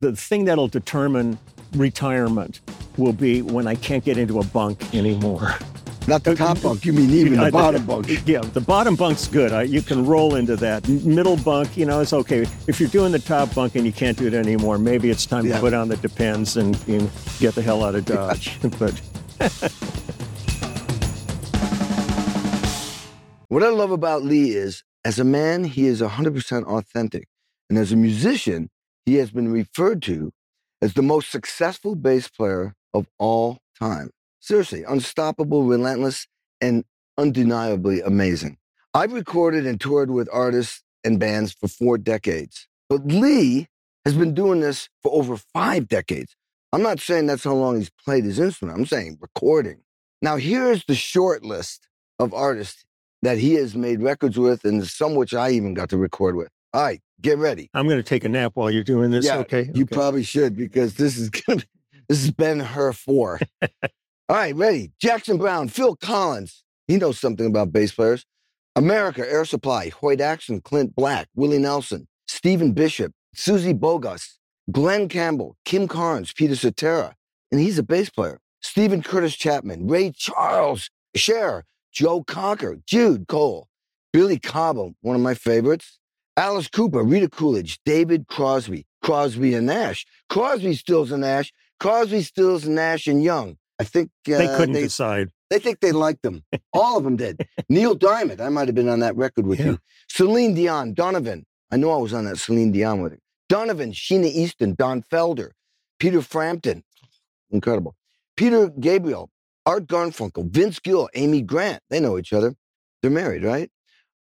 the thing that'll determine retirement will be when I can't get into a bunk anymore. Not the top bunk. You mean even the bottom bunk? Yeah, the bottom bunk's good. I, you can roll into that. Middle bunk, you know, it's okay. If you're doing the top bunk and you can't do it anymore, maybe it's time Yeah. to put on the depends and get the hell out of Dodge. but What I love about Lee is, as a man, he is 100% authentic. And as a musician, he has been referred to as the most successful bass player of all time. Seriously, unstoppable, relentless, and undeniably amazing. I've recorded and toured with artists and bands for four decades, but Lee has been doing this for over five decades. I'm not saying that's how long he's played his instrument, I'm saying recording. Now, here's the short list of artists that he has made records with, and some which I even got to record with. All right, get ready. I'm going to take a nap while you're doing this. Yeah, okay. You okay. probably should because this is gonna be, this has been her four. All right, ready. Jackson Browne, Phil Collins. He knows something about bass players. America, Air Supply, Hoyt Axton, Clint Black, Willie Nelson, Stephen Bishop, Suzy Bogguss, Glen Campbell, Kim Carnes, Peter Cetera, and he's a bass player. Steven Curtis Chapman, Ray Charles, Cher, Joe Cocker, Jude Cole, Billy Cobham, one of my favorites, Alice Cooper, Rita Coolidge, David Crosby, Crosby and Nash. Crosby, Stills and Nash. Crosby, Stills and Nash and Young. I think uh, they couldn't they, decide. they think they liked them. All of them did. Neil Diamond, I might have been on that record with Yeah. you. Celine Dion, Donovan. I know I was on that Celine Dion with her. Donovan, Sheena Easton, Don Felder, Peter Frampton. Incredible. Peter Gabriel, Art Garfunkel, Vince Gill, Amy Grant. They know each other. They're married, right?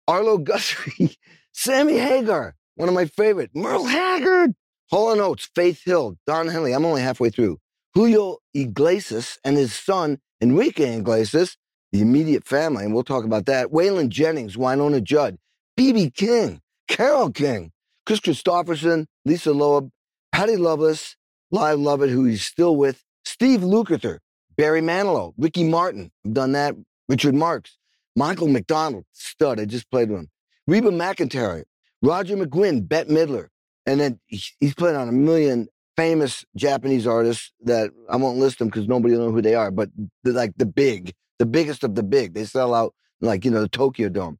Arlo Guthrie, Sammy Hagar, one of my favorite. Merle Haggard, Hall & Oates, Faith Hill, Don Henley. I'm only halfway through. Julio Iglesias and his son, Enrique Iglesias, the immediate family, and we'll talk about that. Waylon Jennings, Wynonna Judd, B.B. King, Carole King, Kris Kristofferson, Lisa Loeb, Patty Loveless, Lyle Lovett, who he's still with, Steve Lukather, Barry Manilow, Ricky Martin, I've done that, Richard Marx, Michael McDonald, stud, I just played with him, Reba McEntire, Roger McGuinn, Bette Midler, and then he's played on a million famous Japanese artists that I won't list them because nobody will know who they are, but like the big, the biggest of the big. They sell out like, you know, the Tokyo Dome.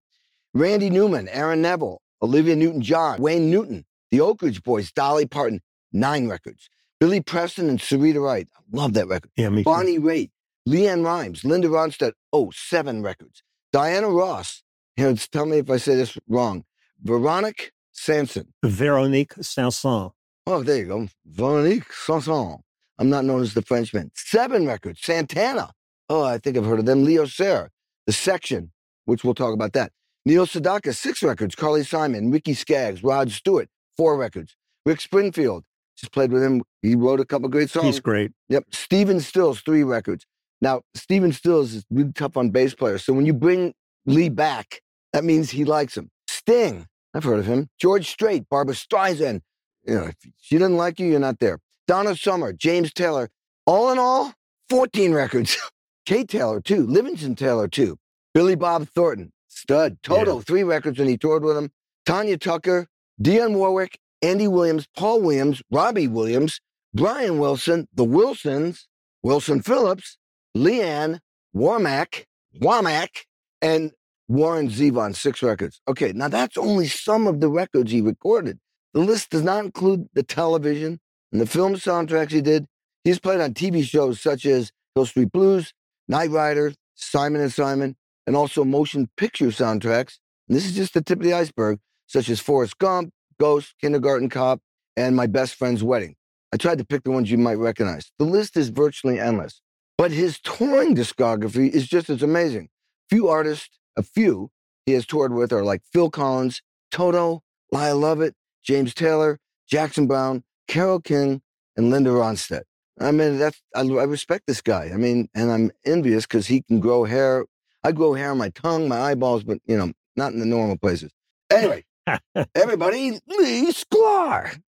Randy Newman, Aaron Neville, Olivia Newton John, Wayne Newton, the Oak Ridge Boys, Dolly Parton, nine records. Billy Preston and Syreeta Wright. I love that record. Yeah, me too. Bonnie Raitt, LeAnn Rimes, Linda Ronstadt. Oh, seven records. Diana Ross. Here, it's- tell me if I say this wrong. Veronique Sanson. Veronique Sanson. Oh, there you go. Veronique Sanson. I'm not known as the Frenchman. Seven records. Santana. Oh, I think I've heard of them. Leo Sayer. The Section, which we'll talk about that. Neil Sedaka, six records. Carly Simon, Ricky Skaggs, Rod Stewart, four records. Rick Springfield, just played with him. He wrote a couple great songs. He's great. Yep. Stephen Stills, three records. Now, Stephen Stills is really tough on bass players. So when you bring Lee back, that means he likes him. Sting, I've heard of him. George Strait, Barbra Streisand. You know, if she doesn't like you, you're not there. Donna Summer, James Taylor. All in all, 14 records. Kate Taylor, too. Livingston Taylor, too. Billy Bob Thornton, stud. Toto, three records when he toured with him. Tanya Tucker, Dionne Warwick, Andy Williams, Paul Williams, Robbie Williams, Brian Wilson, the Wilsons, Wilson Phillips, Leanne, Warmack, Womack, and Warren Zevon, six records. Okay, now that's only some of the records he recorded. The list does not include the television and the film soundtracks he did. He's played on TV shows such as Hill Street Blues, Knight Rider, Simon and Simon, and also motion picture soundtracks. And this is just the tip of the iceberg, such as Forrest Gump, Ghost, Kindergarten Cop, and My Best Friend's Wedding. I tried to pick the ones you might recognize. The list is virtually endless. But his touring discography is just as amazing. Few artists, a few he has toured with are like Phil Collins, Toto, Lyle Lovett, James Taylor, Jackson Browne, Carole King, and Linda Ronstadt. I mean, that's I, I respect this guy. I mean, and I'm envious because he can grow hair. I grow hair on my tongue, my eyeballs, but you know, not in the normal places. Anyway, everybody, Lee Sklar.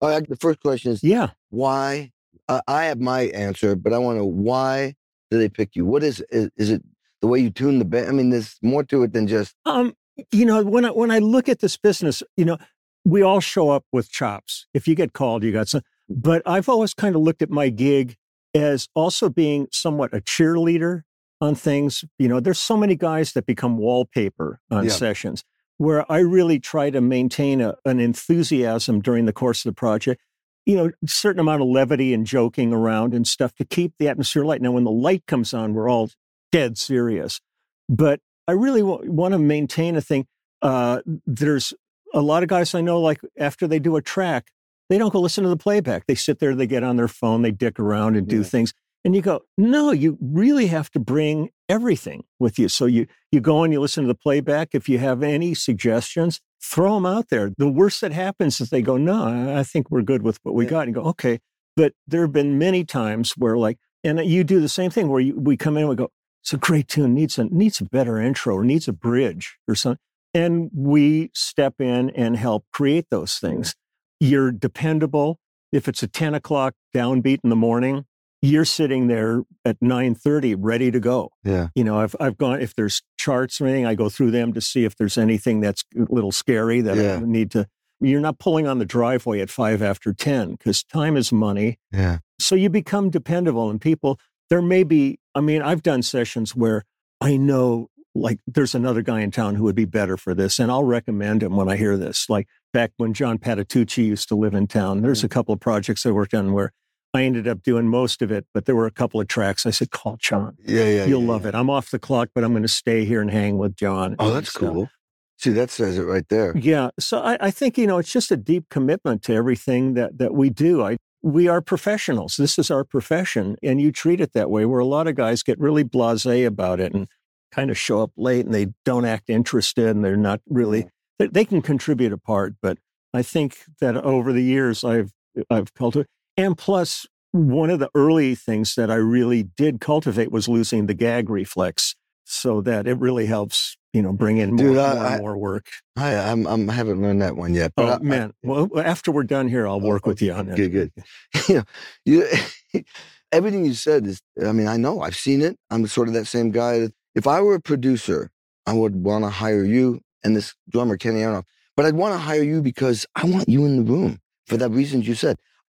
All right, the first question is Yeah. why? Uh, I have my answer, but I want to know why do they pick you? What is is, is it the way you tune the band? I mean, there's more to it than just Um, you know, when I when I look at this business, you know, we all show up with chops. If you get called, you got some. But I've always kind of looked at my gig as also being somewhat a cheerleader on things. You know, there's so many guys that become wallpaper on Yeah. sessions where I really try to maintain a, an enthusiasm during the course of the project. You know, certain amount of levity and joking around and stuff to keep the atmosphere light. Now, when the light comes on, we're all dead serious. But I really w- want to maintain a thing. Uh, there's a lot of guys I know, like after they do a track, they don't go listen to the playback. They sit there, they get on their phone, they dick around and do Yeah. things. And you go, no, you really have to bring everything with you. So you you go and you listen to the playback. If you have any suggestions, throw them out there. The worst that happens is they go, no, I- think we're good with what we Yeah. got. And you go, okay. But there have been many times where like, and you do the same thing where you, we come in and we go, it's a great tune, needs a needs a better intro or needs a bridge or something. And we step in and help create those things. You're dependable. If it's a 10 o'clock downbeat in the morning, you're sitting there at 9:30 ready to go. Yeah. You know, I've I've gone if there's charts or anything, I go through them to see if there's anything that's a little scary that Yeah. I need to. You're not pulling on the driveway at five after 10 because time is money. Yeah. So you become dependable, and people, there may be, I mean, I've done sessions where I know like there's another guy in town who would be better for this, and I'll recommend him when I hear this. Like back when John Patitucci used to live in town, there's mm-hmm. a couple of projects I worked on where I ended up doing most of it, but there were a couple of tracks. I said, call John. Yeah. Yeah. You'll yeah, love yeah. it. I'm off the clock, but I'm going to stay here and hang with John. Oh, that's stuff. cool. See, that says it right there. Yeah. So I, I think, you know, it's just a deep commitment to everything that that we do. I we are professionals. This is our profession. And you treat it that way, where a lot of guys get really blasé about it and kind of show up late and they don't act interested and they're not really they, they can contribute a part. But I think that over the years I've I've cultivated and plus one of the early things that I really did cultivate was losing the gag reflex so that it really helps, you know, bring in more, Dude, I- more I- more work. I, I'm, I'm, I haven't learned that one yet. But Oh I- man! well, after we're done here, I'll Oh, work with you on that. Good, good. you know, you, everything you said is, I mean, I know, I've seen it. I'm sort of that same guy. That if I were a producer, I would want to hire you and this drummer, Kenny Aronoff. But I'd want to hire you because I want you in the room for the reasons you said.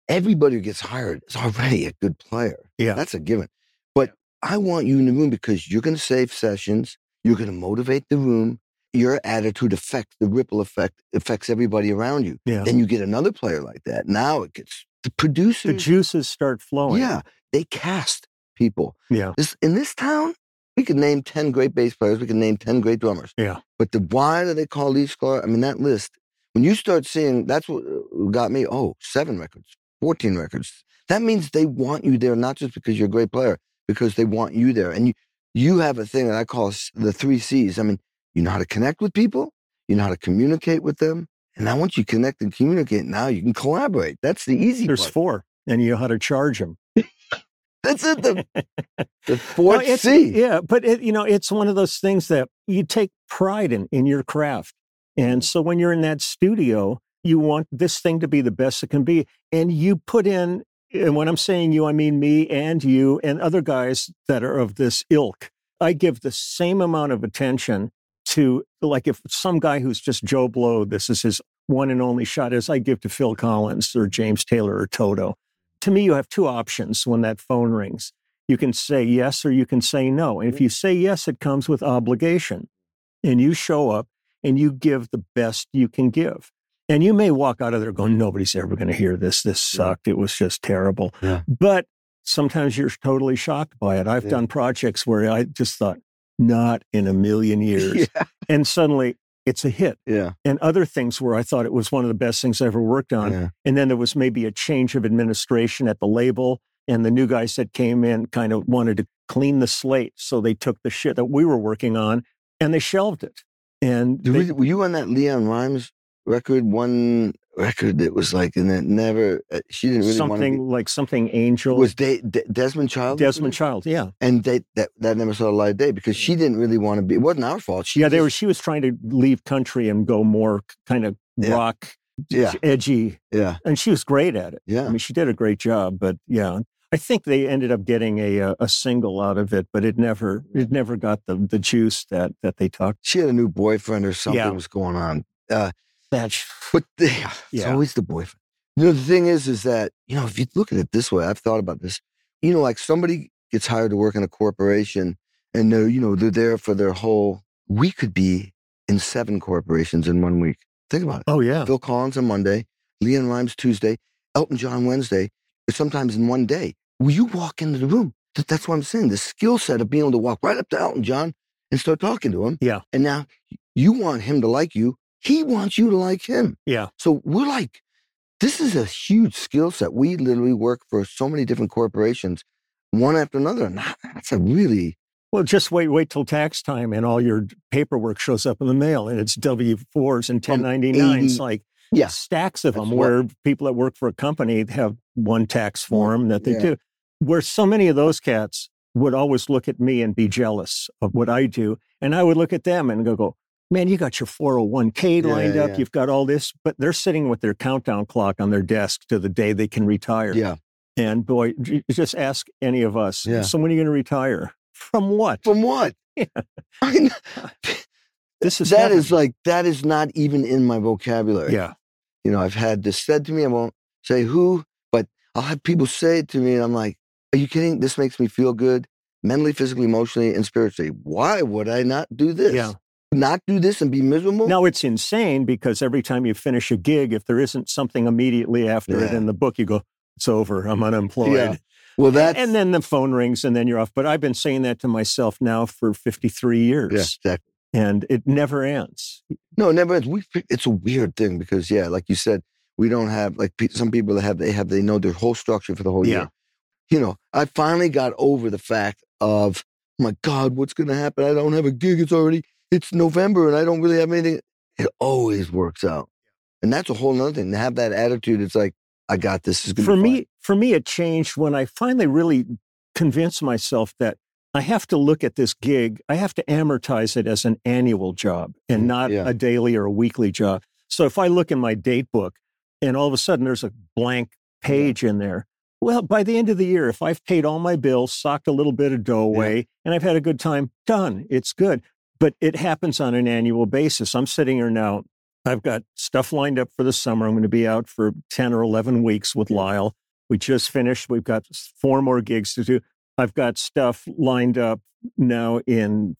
Everybody who gets hired is already a good player. Yeah. That's a given. But I want you in the room because you're going to save sessions. You're going to motivate the room. Your attitude affects the ripple effect, affects everybody around you. Yeah, Then you get another player like that. Now it gets the the juices start flowing. yeah, they cast people. yeah, This in this town, we could name ten great bass players. We could name ten great drummers. Yeah. But the why do they call Lee Sklar? I mean, that list. When you start seeing, that's what uh, got me. Oh, seven records, fourteen records. That means they want you there, not just because you're a great player, because they want you there. And you, you have a thing that I call the three C's. I mean, you know how to connect with people, you know how to communicate with them, and now once you connect and communicate, now you can collaborate. That's the easy There's part. four, and you know how to charge them. That's it. The, the fourth it's, C. Yeah, but it, you know, it's one of those things that you take pride in in your craft, and so when you're in that studio, you want this thing to be the best it can be, and you put in. And when I'm saying you, I mean me and you and other guys that are of this ilk. I give the same amount of attention to, like, if some guy who's just Joe Blow, this is his one and only shot, as I give to Phil Collins or James Taylor or Toto. To me, you have two options when that phone rings. You can say yes or you can say no. And if you say yes, it comes with obligation. And you show up and you give the best you can give. And you may walk out of there going, nobody's ever going to hear this. This sucked. It was just terrible. Yeah. But sometimes you're totally shocked by it. I've Yeah. done projects where I just thought, not in a million years. Yeah. And suddenly it's a hit. Yeah. And other things where I thought it was one of the best things I ever worked on. yeah. And then there was maybe a change of administration at the label, and the new guys that came in kind of wanted to clean the slate. So they took the shit that we were working on and they shelved it. And they- we- were you on that LeAnn Rimes record? One record that was like, and it never. uh, She didn't really want to. something like something Angel, Was De- De- Desmond Child? Desmond Child. Yeah. And they that that never saw the light of day because she didn't really want to be. It wasn't our fault. She Yeah, they were, she was trying to leave country and go more kind of Yeah. rock, Yeah. edgy, Yeah. and she was great at it. Yeah i mean, she did a great job, but yeah, I think they ended up getting a a, a single out of it, but it never it never got the the juice that that they talked. She had a new boyfriend or something Yeah. was going on. Uh, that. sh- But yeah, it's always the boyfriend. You know, the thing is, is that, you know, if you look at it this way, I've thought about this. You know, like somebody gets hired to work in a corporation and they're, you know, they're there for their whole, we could be in seven corporations in one week. Think about it. Oh yeah. Phil Collins on Monday, LeAnn Rimes Tuesday, Elton John Wednesday, sometimes in one day. Will you walk into the room? That's what I'm saying. The skill set of being able to walk right up to Elton John and start talking to him. Yeah. And now you want him to like you. He wants you to like him. Yeah. So we're like, this is a huge skill set. We literally work for so many different corporations, one after another. And that's a really, Well, just wait, wait till tax time and all your paperwork shows up in the mail and it's W 4s and um, From 1099s, like Yeah. stacks of That's them what- where people that work for a company have one tax form that they Yeah. do. Where so many of those cats would always look at me and be jealous of what I do. And I would look at them and go, go man, you got your 401k Yeah, lined up. yeah. You've got all this, but they're sitting with their countdown clock on their desk to the day they can retire. yeah. And boy, just ask any of us. Yeah. So when are you going to retire? From what? From what? Yeah. I. This is that heaven. is like, that is not even in my vocabulary. yeah. You know, I've had this said to me. I won't say who, but I'll have people say it to me, and I'm like, "Are you kidding? This makes me feel good, mentally, physically, emotionally, and spiritually. Why would I not do this? Yeah. Not do this and be miserable? Now it's insane because every time you finish a gig, if there isn't something immediately after it in the book, you go, "It's over. I'm unemployed." Yeah. Well, that's and then the phone rings, and then you're off. But I've been saying that to myself now for 53 years, yeah, exactly. and it never ends. No, it never. ends. We. It's a weird thing because yeah, like you said, we don't have like some people that have. They have. They know their whole structure for the whole Yeah. year. You know, I finally got over the fact of "Oh my God, what's going to happen? I don't have a gig. It's already it's November and I don't really have anything. It always works out, and that's a whole nother thing. To have that attitude, it's like I got this. Is for me for me it changed when i finally really convinced myself that i have to look at this gig i have to amortize it as an annual job and Mm, not yeah. a daily or a weekly job so if i look in my date book and all of a sudden there's a blank page in there well by the end of the year if i've paid all my bills socked a little bit of dough away and i've had a good time done it's good but it happens on an annual basis i'm sitting here now I've got stuff lined up for the summer. I'm going to be out for 10 or 11 weeks with Lyle. We just finished. We've got four more gigs to do. I've got stuff lined up now in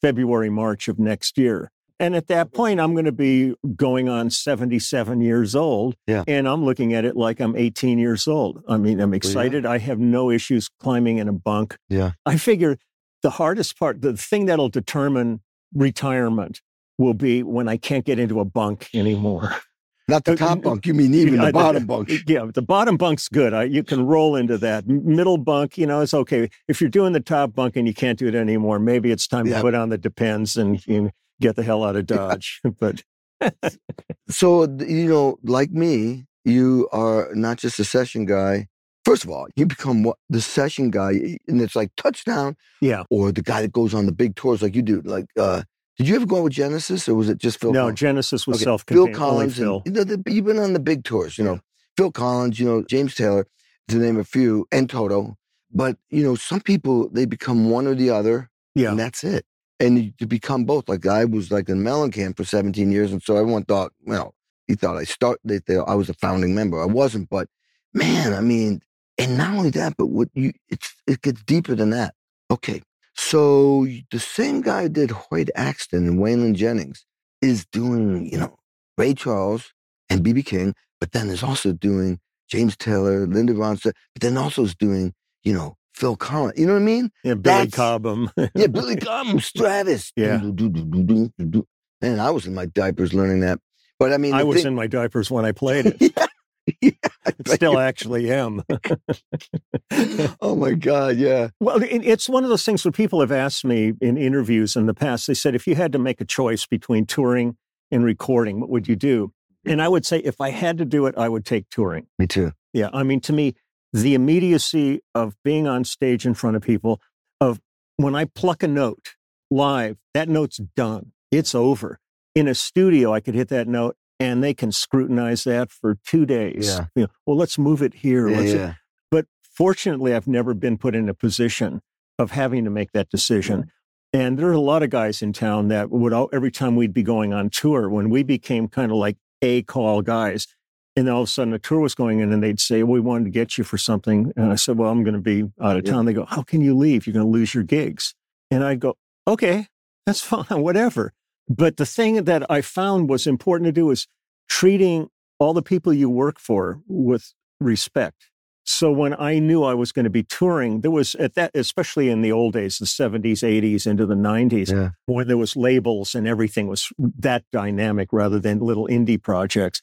February, March of next year. And at that point, I'm going to be going on 77 years old. Yeah. And I'm looking at it like I'm 18 years old. I mean, I'm excited. I have no issues climbing in a bunk. Yeah. I figure the hardest part, the thing that'll determine retirement will be when I can't get into a bunk anymore. not the uh, top bunk. You mean even the bottom bunk? Yeah, the bottom bunk's good. I, you can roll into that. Middle bunk, you know, it's okay. If you're doing the top bunk and you can't do it anymore, maybe it's time Yeah. to put on the depends and, and get the hell out of Dodge. But So, you know, like me, you are not just a session guy. First of all, you become what the session guy, and it's like touchdown, yeah, or the guy that goes on the big tours like you do. Like, uh, did you ever go out with Genesis, or was it just Phil? no, Collins? Genesis was Okay, self-contained. Phil Collins. Only and- you know, the, you've been on the big tours, you know, Phil Collins, you know, James Taylor, to name a few, and Toto. But you know, some people they become one or the other, Yeah, and that's it. And you, to become both, like I was like in Mellencamp for 17 years, and so everyone thought, well, he thought I start, they, they, I was a founding member. I wasn't, but man, I mean, and not only that, but what you, it's it gets deeper than that. Okay, so the same guy who did Hoyt Axton and Waylon Jennings is doing, you know, Ray Charles and BB King, but then is also doing James Taylor, Linda Ronstadt, but then also is doing, you know, Phil Collins. You know what I mean? yeah Billy that's- Cobham. Yeah, Billy Cobham, Stratus. Yeah. Do. Man, I was in my diapers learning that. But I mean, I was thing- in my diapers when I played it. yeah, yeah, I bet Still actually am. oh my God, yeah. Well, it's one of those things where people have asked me in interviews in the past, they said, if you had to make a choice between touring and recording, what would you do? And I would say, if I had to do it, I would take touring. Me too. Yeah. I mean, to me, the immediacy of being on stage in front of people, of when I pluck a note live, that note's done. It's over. In a studio, I could hit that note and they can scrutinize that for two days. Yeah. You know, well, let's move it here. Yeah, yeah. but fortunately, I've never been put in a position of having to make that decision. And there are a lot of guys in town that would, all, every time we'd be going on tour, when we became kind of like A call guys. And all of a sudden a tour was going in and they'd say, We wanted to get you for something. And I said, Well, I'm going to be out of town. They go, How can you leave? You're going to lose your gigs. And I'd go, Okay, that's fine, whatever. But the thing that I found was important to do is treating all the people you work for with respect. So when I knew I was going to be touring, there was at that, especially in the old days, the 70s, 80s, into the 90s, Yeah. when there was labels and everything was that dynamic rather than little indie projects.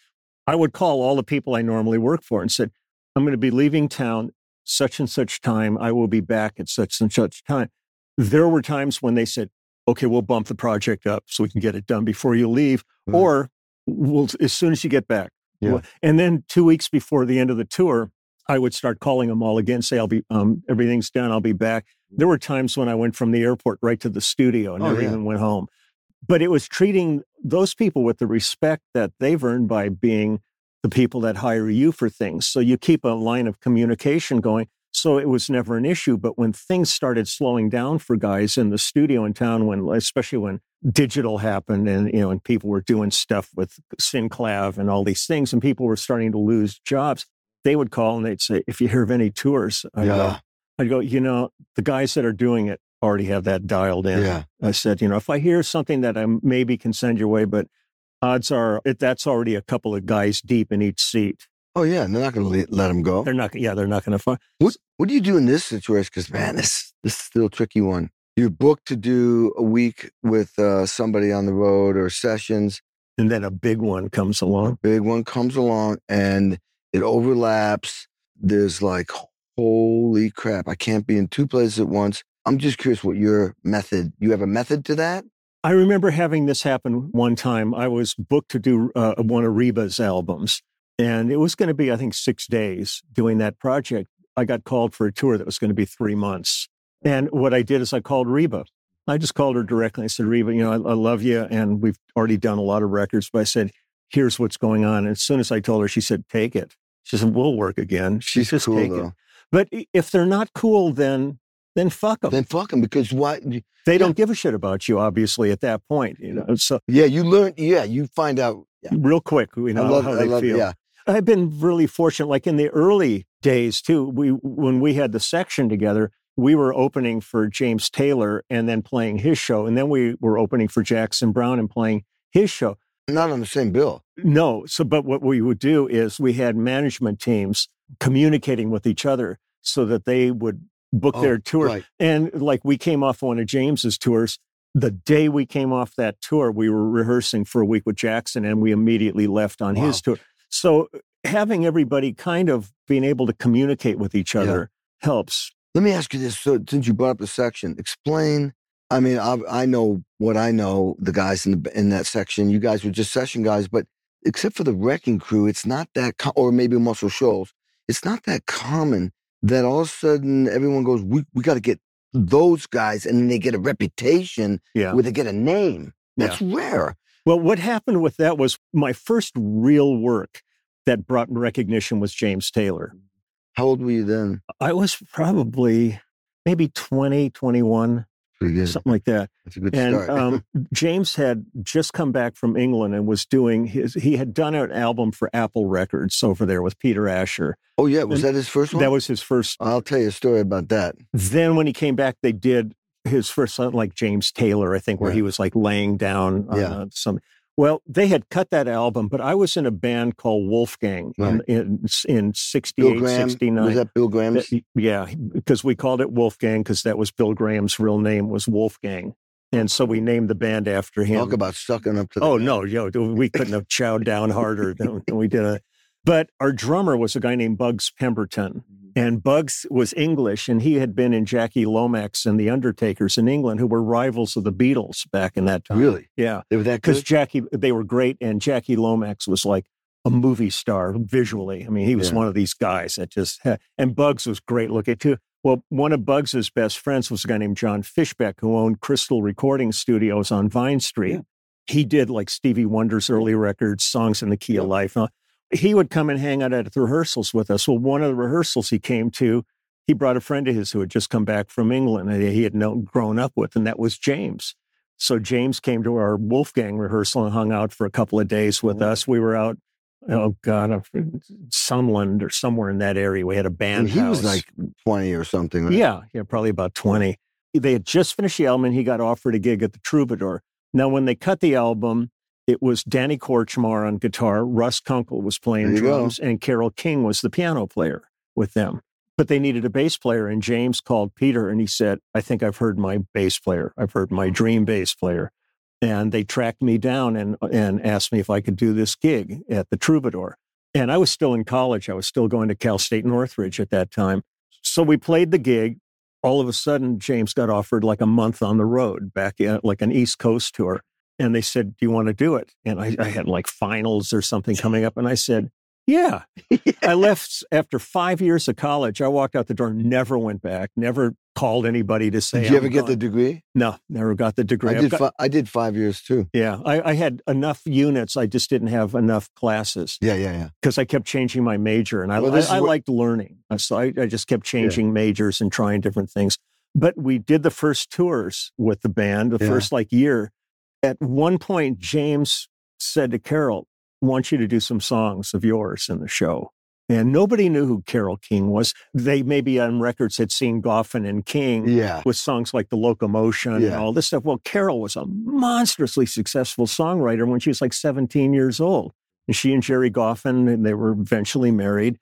I would call all the people I normally work for and said, I'm going to be leaving town such and such time. I will be back at such and such time. There were times when they said, okay, we'll bump the project up so we can get it done before you leave, Right. or we'll, as soon as you get back. Yeah. Well, And then two weeks before the end of the tour, I would start calling them all again, say, I'll be, um, everything's done, I'll be back. There were times when I went from the airport right to the studio and Oh, never yeah. even went home. But it was treating those people with the respect that they've earned by being the people that hire you for things. So you keep a line of communication going. So it was never an issue. But when things started slowing down for guys in the studio in town, when especially when digital happened and you know, and people were doing stuff with Synclav and all these things, and people were starting to lose jobs, they would call and they'd say, "If you hear of any tours," I'd go, Yeah. I'd go, you know, the guys that are doing it already have that dialed in. Yeah. I said, you know, if I hear something that I maybe can send your way, but odds are it, that's already a couple of guys deep in each seat. Oh yeah. They're not going to let him go. They're not, yeah, they're not going to find. What What do you do in this situation? Because man, this this is still a tricky one. You're booked to do a week with uh, somebody on the road or sessions. And then a big one comes along. Big one comes along and it overlaps. There's like, holy crap! I can't be in two places at once. I'm just curious what your method. You have a method to that? I remember having this happen one time. I was booked to do uh, one of Reba's albums, and it was going to be, I think, six days doing that project. I got called for a tour that was going to be three months. And what I did is I called Reba. I just called her directly. I said, Reba, you know, I, I love you, and we've already done a lot of records, but I said, here's what's going on. And as soon as I told her, she said, take it. She said, we'll work again. She She's just cool take though. it. But if they're not cool, then then fuck them. Then fuck them because why? they don't give a shit about you, obviously, at that point. You know, so Yeah, you learn. Yeah, you find out. Yeah. real quick, you know I love. how I they love. feel. Yeah. I've been really fortunate. Like in the early days too, we when we had the section together, we were opening for James Taylor and then playing his show, and then we were opening for Jackson Browne and playing his show. Not on the same bill. No, so but what we would do is we had management teams communicating with each other so that they would book Oh, their tour. Right. And like we came off one of James's tours. The day we came off that tour, we were rehearsing for a week with Jackson and we immediately left on his tour. So having everybody kind of being able to communicate with each Yeah. other helps. Let me ask you this. So, since you brought up the section, explain. I mean, I, I know what I know. The guys in the in that section, you guys were just session guys, but except for the wrecking crew, it's not that, co- or maybe Muscle Shoals, it's not that common that all of a sudden everyone goes, we we got to get those guys, and then they get a reputation Yeah. where they get a name. That's rare. Well, what happened with that was my first real work that brought recognition was James Taylor. How old were you then? I was probably maybe 20, 21, something like that. That's a good And start. um, James had just come back from England and was doing his, he had done an album for Apple Records over there with Peter Asher. oh yeah, was and that his first one? That was his first. I'll tell you a story about that. Then when he came back, they did his first song, like James Taylor, I think, where he was like laying down on Yeah. uh, some. Well, they had cut that album, but I was in a band called Wolfgang Right. in, in, in 68, 69. was that Bill Graham's? That- yeah, because we called it Wolfgang because that was Bill Graham's real name was Wolfgang, and so we named the band after him. Talk about sucking up to the oh no, yo, we couldn't have chowed down harder than, than we did. It. But our drummer was a guy named Bugs Pemberton, and Bugs was English, and he had been in Jackie Lomax and the Undertakers in England, who were rivals of the Beatles back in that time. Really? Yeah, They were that because? Jackie, they were great, and Jackie Lomax was like a movie star visually. I mean, he was Yeah. one of these guys that just, and Bugs was great looking too. Well, one of Bugs's best friends was a guy named John Fischbach who owned Crystal Recording Studios on Vine Street. Yeah. He did like Stevie Wonder's early records, songs in the key of Yeah. life. Uh, He would come and hang out at the rehearsals with us. Well, one of the rehearsals he came to, he brought a friend of his who had just come back from England and he had known, grown up with, and that was James. So James came to our Wolfgang rehearsal and hung out for a couple of days with Oh. us. We were out, oh God, Sunland or somewhere in that area. We had a band. And he was like 20 or something. Right? Yeah, yeah, probably about 20. They had just finished the album and he got offered a gig at the Troubadour. Now, when they cut the album, it was Danny Korchmar on guitar, Russ Kunkel was playing you go. drums, and Carole King was the piano player with them. But they needed a bass player, and James called Peter and he said, I think I've heard my bass player. I've heard my dream bass player. And they tracked me down and, and asked me if I could do this gig at the Troubadour. And I was still in college. I was still going to Cal State Northridge at that time. So we played the gig. All of a sudden, James got offered like a month on the road back like an East Coast tour. And they said, Do you want to do it? And I, I had like finals or something coming up. And I said, Yeah. I left after five years of college. I walked out the door, never went back, never called anybody to say, Did you ever "I'm get the degree? No, never got the degree. I did. got- Fi- I did five years too. yeah, I, I had enough units. I just didn't have enough classes Yeah, yeah, yeah. because I kept changing my major and I, Well, I, I what- liked learning. Uh, So I, I just kept changing majors and trying different things. But we did the first tours with the band, the Yeah. first like year. At one point, James said to Carol, want you to do some songs of yours in the show. And nobody knew who Carole King was. They maybe on records had seen Goffin and King Yeah. with songs like The Locomotion and all this stuff. Well, Carol was a monstrously successful songwriter when she was like 17 years old. And she and Gerry Goffin, and they were eventually married.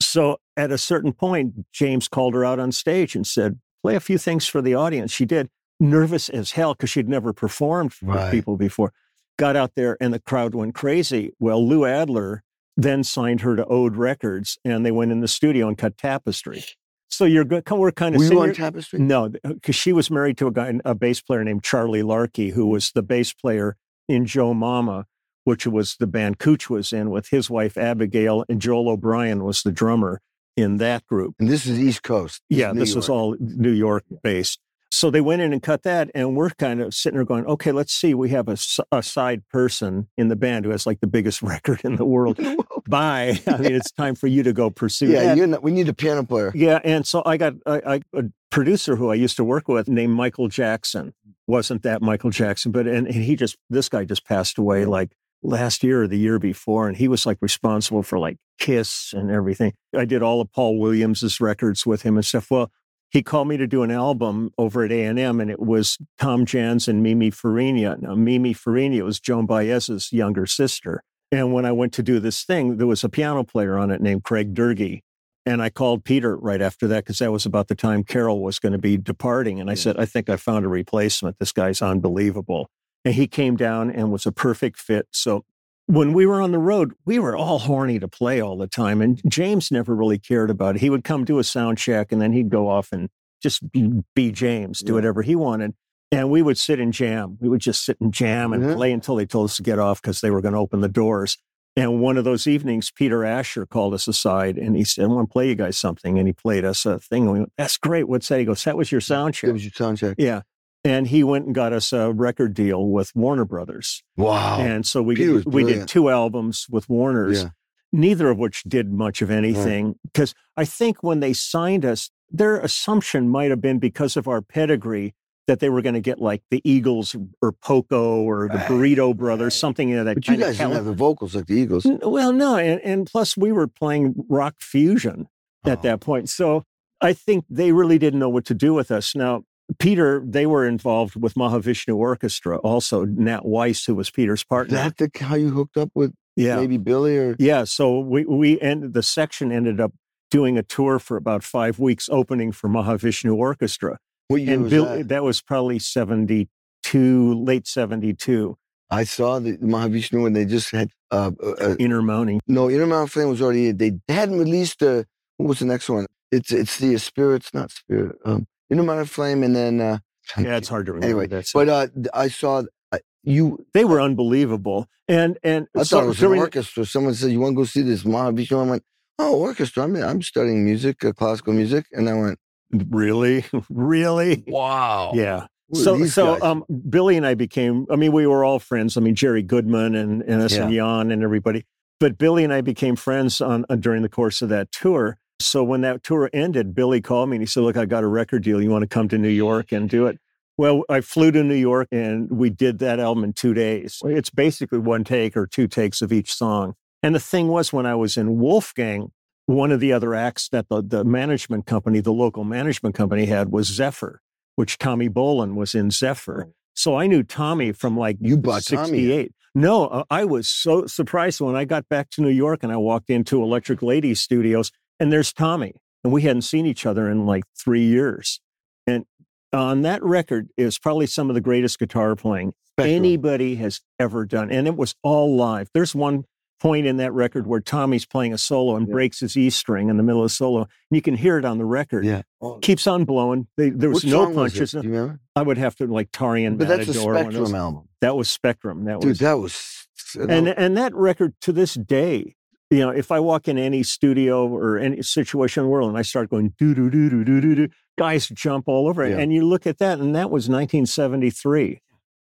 So at a certain point, James called her out on stage and said, Play a few things for the audience. She did, nervous as hell because she'd never performed for Right. people before. Got out there and the crowd went crazy. Well, Lou Adler then signed her to Ode Records and they went in the studio and cut Tapestry. So you're good. Come we're kind of Were you on Tapestry? no, because uh, she was married to a guy, a bass player named Charlie Larkey, who mm-hmm. was the bass player in Jo Mama, which was the band Cooch was in with his wife Abigail, and Joel O'Brien was the drummer in that group. And this is East Coast. This Yeah, New this was all New York based. So they went in and cut that, and we're kind of sitting there going, okay, let's see. We have a side person in the band who has like the biggest record in the world. Bye. I mean, it's time for you to go pursue yeah, not, we need a piano player. Yeah, and so I got I, I, a producer who I used to work with named Michael Jackson. Wasn't that Michael Jackson? But and, and he just this guy just passed away like last year or the year before, and he was like responsible for like Kiss and everything. I did all of Paul Williams's records with him and stuff. Well, he called me to do an album over at A and it was Tom Jans and Mimi Farina. Now, Mimi Farina was Joan Baez's younger sister. And when I went to do this thing, there was a piano player on it named Craig Doerge. And I called Peter right after that because that was about the time Carol was going to be departing. And I Yeah. said, I think I found a replacement. This guy's unbelievable. And he came down and was a perfect fit. So when we were on the road, we were all horny to play all the time. And James never really cared about it. He would come do a sound check and then he'd go off and just be, be James, do Yeah. whatever he wanted. And we would sit and jam. We would just sit and jam and Mhm. play until they told us to get off because they were going to open the doors. And one of those evenings, Peter Asher called us aside and he said, I want to play you guys something. And he played us a thing. And we went, That's great. What's that? He goes, That was your sound check. Give us your sound check. Yeah. And he went and got us a record deal with Warner Brothers. Wow. And so we was we did two albums with Warner's, yeah. neither of which did much of anything. Because I think when they signed us, their assumption might have been because of our pedigree that they were going to get like the Eagles or Poco or the Right, Burrito Brothers, right. something in that But you guys didn't have the vocals like the Eagles. N- Well, no, and, and plus we were playing rock fusion at Oh. that point. So I think they really didn't know what to do with us. Now, Peter, they were involved with Mahavishnu Orchestra, also Nat Weiss, who was Peter's Is partner. that the, how you hooked up with yeah. maybe Billy or Yeah. So we, we ended, the section ended up doing a tour for about five weeks, opening for Mahavishnu Orchestra. what year and was Bill, that? that was probably 72, late 72, I saw the Mahavishnu and they just had uh, uh, uh, Inner Moaning. no Inner Mounting Flame was already they hadn't released the what was the next one? It's it's the spirits, not spirit. Um, Inner Mounting Flame and then uh, Yeah, it's hard to remember. Anyway, That's but uh, I saw uh, you. they were unbelievable. And, and I so thought it was during- an orchestra. Someone said you want to go see this Mahavishnu. I went, oh, orchestra. I'm I'm studying music, uh, classical music, and I went, Really? really? wow. Yeah. So, so um, Billy and I became, I mean, we were all friends. I mean, Jerry Goodman and, and us and Jan and everybody. But Billy and I became friends on uh, during the course of that tour. So when that tour ended, Billy called me and he said, Look, I got a record deal. You want to come to New York and do it? Well, I flew to New York and we did that album in two days. It's basically one take or two takes of each song. And the thing was, when I was in Wolfgang, one of the other acts that the, the management company, the local management company had was Zephyr, which Tommy Bolin was in Zephyr. So I knew Tommy from like You brought Tommy 68. No, uh, I was so surprised when I got back to New York and I walked into Electric Lady Studios and there's Tommy. And we hadn't seen each other in like three years. And on that record is probably some of the greatest guitar playing anybody has ever done. And it was all live. There's one point in that record where Tommy's playing a solo and Yeah. breaks his E string in the middle of the solo. And you can hear it on the record. Yeah. Keeps on blowing. They, there was What no was punches. Do you remember? I would have to like Taurian But that's a Matador. Spectrum album. That was Spectrum. That Dude, was that was. and and that record to this day, you know, if I walk in any studio or any situation in the world and I start going do do do do do do do, guys jump all over it. Yeah. And you look at that, and that was 1973,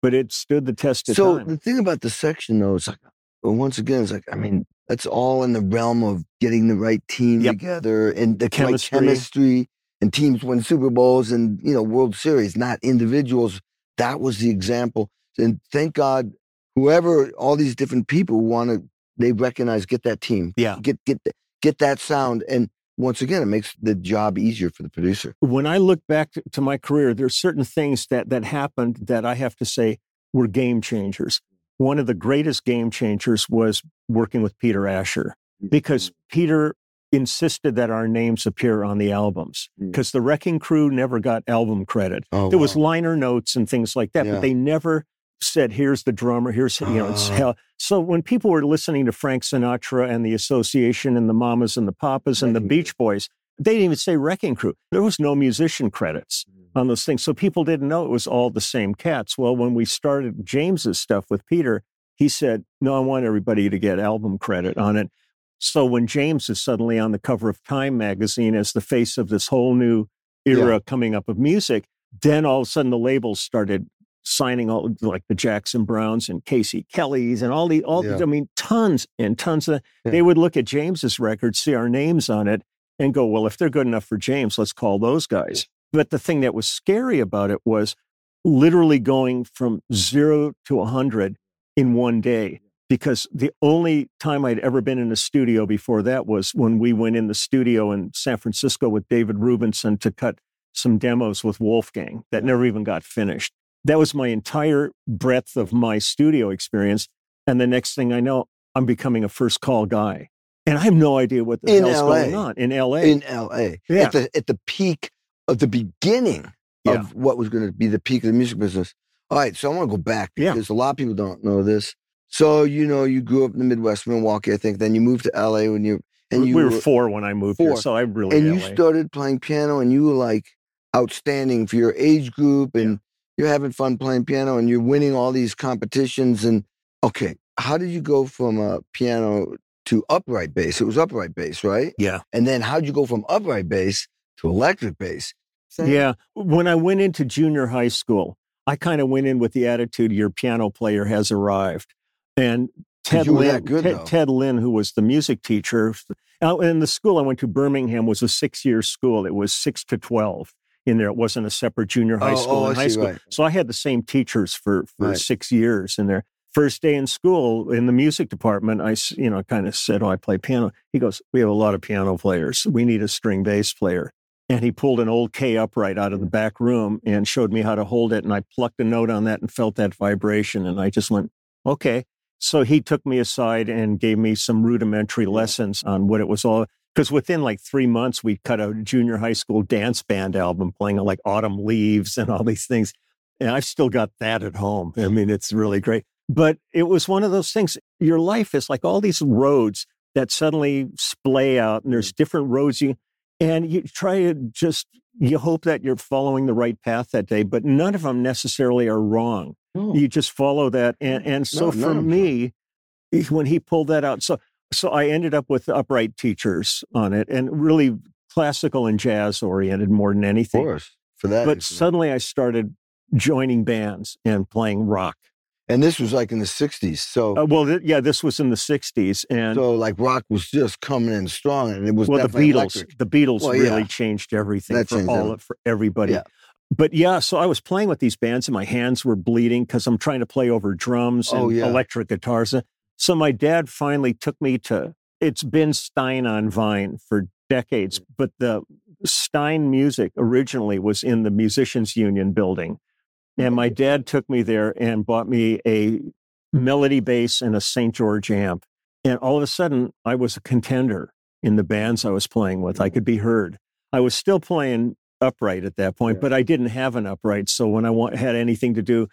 but it stood the test of So time. So the thing about the section, though, is like, well, once again, it's like, I mean, that's all in the realm of getting the right team Yep. together and the Chemistry. right chemistry and teams win Super Bowls and, you know, World Series, not individuals. That was the example. And thank God, whoever, all these different people want to, they recognize, get that team, Yeah. get, get, get that sound. And once again, it makes the job easier for the producer. when I look back to, my career, there are certain things that that happened that I have to say were game changers. One of the greatest game changers was working with Peter Asher because Peter insisted that our names appear on the albums Mm. because the Wrecking Crew never got album credit. Oh, there was wow. liner notes and things like that, Yeah. but they never said, "Here's the drummer." Here's you know. It's Ah. So when people were listening to Frank Sinatra and the Association and the Mamas and the Papas and the Beach Boys, they didn't even say Wrecking Crew. There was no musician credits on those things, so people didn't know it was all the same cats. Well, when we started James's stuff with Peter, he said, "No, I want everybody to get album credit on it." So when James is suddenly on the cover of Time magazine as the face of this whole new era coming up of music, then all of a sudden the labels started signing all like the Jackson Browns and Casey Kellys and all the all Yeah. I mean tons and tons of Yeah. they would look at James's record, see our names on it, and go, well, if they're good enough for James, let's call those guys. But the thing that was scary about it was literally going from zero to a hundred in one day. Because the only time I'd ever been in a studio before that was when we went in the studio in San Francisco with David Rubinson to cut some demos with Wolfgang that never even got finished. That was my entire breadth of my studio experience. And the next thing I know, I'm becoming a first call guy. And I have no idea what the In hell's LA. going on in LA. in LA Yeah. at the at the peak of the beginning Yeah. of what was going to be the peak of the music business. All right, so I want to go back Yeah. because a lot of people don't know this. So you know, you grew up in the Midwest, Milwaukee, I think. Then you moved to LA when you and we you were were- four when I moved here, four. so I really and you started playing piano, and you were like outstanding for your age group, and you're having fun playing piano, and you're winning all these competitions. And okay, how did you go from a piano to upright bass? It was upright bass, right? yeah. And then how'd you go from upright bass to electric bass? Same. Yeah. When I went into junior high school, I kind of went in with the attitude your piano player has arrived. And Ted you were that Lynn, good, Ted, though. Ted Lynn, who was the music teacher, uh, and the school I went to, Birmingham, was a six year school. It was six to 12 in there. It wasn't a separate junior high Oh, school oh, and I high see, school. right. So I had the same teachers for, for Right. six years in there. First day in school in the music department, I you know, kind of said, Oh, I play piano. He goes, We have a lot of piano players. We need a string bass player. And he pulled an old Kay upright out of the mm. back room and showed me how to hold it. And I plucked a note on that and felt that vibration. And I just went, okay. So he took me aside and gave me some rudimentary lessons on what it was all. Because within like three months, we cut a junior high school dance band album playing like Autumn Leaves and all these things. And I've still got that at home. I mean, it's really great. But it was one of those things. Your life is like all these roads that suddenly splay out, and there's different roads you, and you try to just you hope that you're following the right path that day, but none of them necessarily are wrong. No. You just follow that, and and so No, for none of 'em me, when he pulled that out, so so I ended up with upright teachers on it, and really classical and jazz oriented more than of anything. course, for that. But reason. suddenly I started joining bands and playing rock. and this was like in the 60s. So, Uh, well, th- yeah, this was in the '60s, and so like rock was just coming in strong and it was well, the Beatles, electric. the Beatles Well, really yeah. changed everything That for changed all everything. of, for everybody. Yeah. but yeah, so I was playing with these bands and my hands were bleeding because I'm trying to play over drums and Oh, yeah. electric guitars. So my dad finally took me to, it's been Stein on Vine for decades, mm. but the Stein music originally was in the Musicians Union building. And my mm-hmm. dad took me there and bought me a melody bass and a St. George amp. And all of a sudden, I was a contender in the bands I was playing with. I mm. could be heard. I was still playing upright at that point, Yeah. but I didn't have an upright. So when I had anything to do,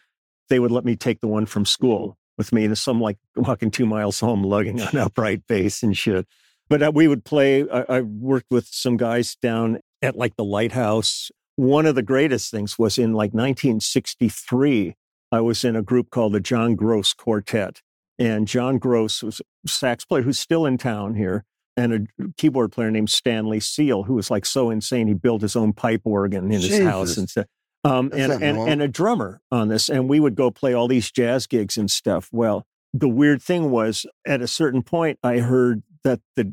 they would let me take the one from school mm-hmm. With me. And so I'm like walking two miles home, lugging an upright bass and shit. But uh, we would play. I, I worked with some guys down at like the Lighthouse. One of the greatest things was in like 1963. I was in a group called the John Gross Quartet. And John Gross was a sax player who's still in town here, and a keyboard player named Stanley Seal, who was like so insane he built his own pipe organ in his house and stuff. Um, and, and, and a drummer on this. And we would go play all these jazz gigs and stuff. Well, the weird thing was at a certain point, I heard that the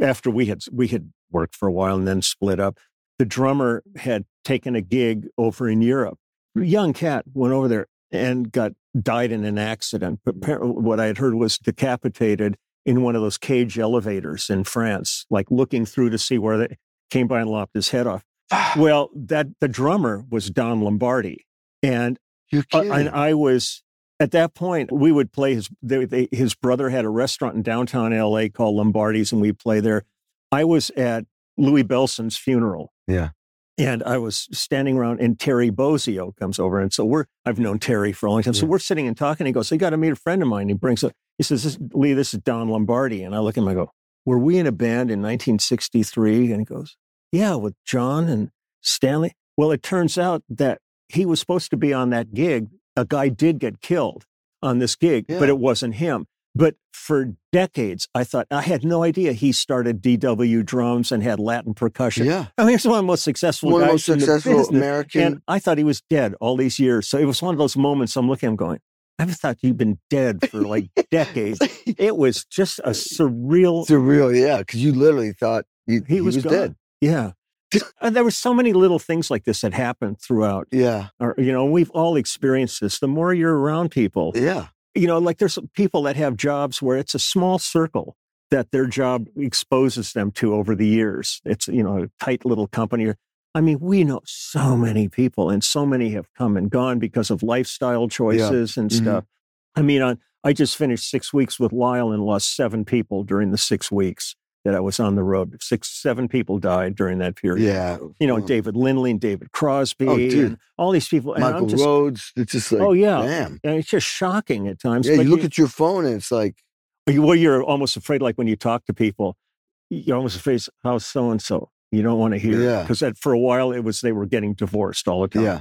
after we had we had worked for a while and then split up, the drummer had taken a gig over in Europe. Young cat went over there and got died in an accident. But what I had heard was decapitated in one of those cage elevators in France, like looking through to see where they came by and lopped his head off. Well, that the drummer was Don Lombardi, and uh, and I was at that point. We would play his. They, they, his brother had a restaurant in downtown L.A. called Lombardi's, and we play there. I was at Louie Bellson's funeral. Yeah. And I was standing around, and Terry Bozzio comes over, and so we're. I've known Terry for a long time, so Yeah. we're sitting and talking. He goes, "I got to meet a friend of mine." He brings up. He says, this, "Lee, this is Don Lombardi," and I look at him. I go, "Were we in a band in 1963?" And he goes, "Yeah, with John and Stanley." Well, it turns out that he was supposed to be on that gig. A guy did get killed on this gig, Yeah. but it wasn't him. But for decades, I thought I had no idea he started DW drums and had Latin percussion. yeah. I mean, he's one of the most successful One of the guys most in successful business. American. And I thought he was dead all these years. So it was one of those moments I'm looking at him going, I thought you've been dead for like decades. It was just a surreal. Surreal, yeah, because you literally thought he, He was gone. dead. Yeah. And there were so many little things like this that happened throughout. Yeah, Or, you know, we've all experienced this. The more you're around people, yeah, you know, like there's people that have jobs where it's a small circle that their job exposes them to over the years. It's, you know, a tight little company. I mean, we know so many people and so many have come and gone because of lifestyle choices and Mhm. stuff. I mean, on, I just finished six weeks with Lyle and lost seven people during the six weeks that I was on the road. Six, seven people died during that period. yeah. You know, David Lindley and David Crosby Oh, dude. and all these people. And I'm Michael just, Rhodes. It's just like, oh, yeah. damn. And it's just shocking at times. Yeah, you look at your phone and it's like, you, well, you're almost afraid, like when you talk to people, you're almost afraid, how's so and so? You don't want to hear. Yeah. Because for a while, it was they were getting divorced all the time. yeah,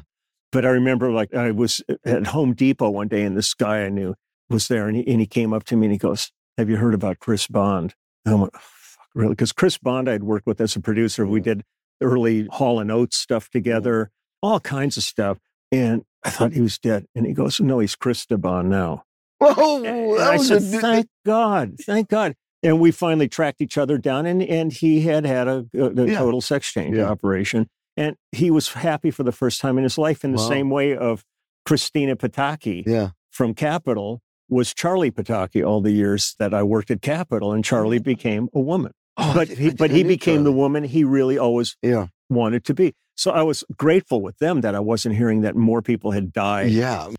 But I remember, like, I was at Home Depot one day, and this guy I knew was there, and he, and he came up to me and he goes, Have you heard about Chris Bond? And I went, "Oh, fuck, Really? Because Chris Bond, I'd worked with as a producer. We did early Hall and Oates stuff together, all kinds of stuff. And I thought he was dead. And he goes, No, he's Bond now. Oh, And I was said, a, "Thank God, thank God." And we finally tracked each other down, and and he had had a, uh, a, a Yeah. total sex change Yeah. operation, and he was happy for the first time in his life. In the Wow. same way of Christina Pataki yeah, from Capitol was Charlie Pataki all the years that I worked at Capitol, and Charlie became a woman. Oh, but he, but he became the woman he really always Yeah, wanted to be. So I was grateful with them that I wasn't hearing that more people had died. yeah.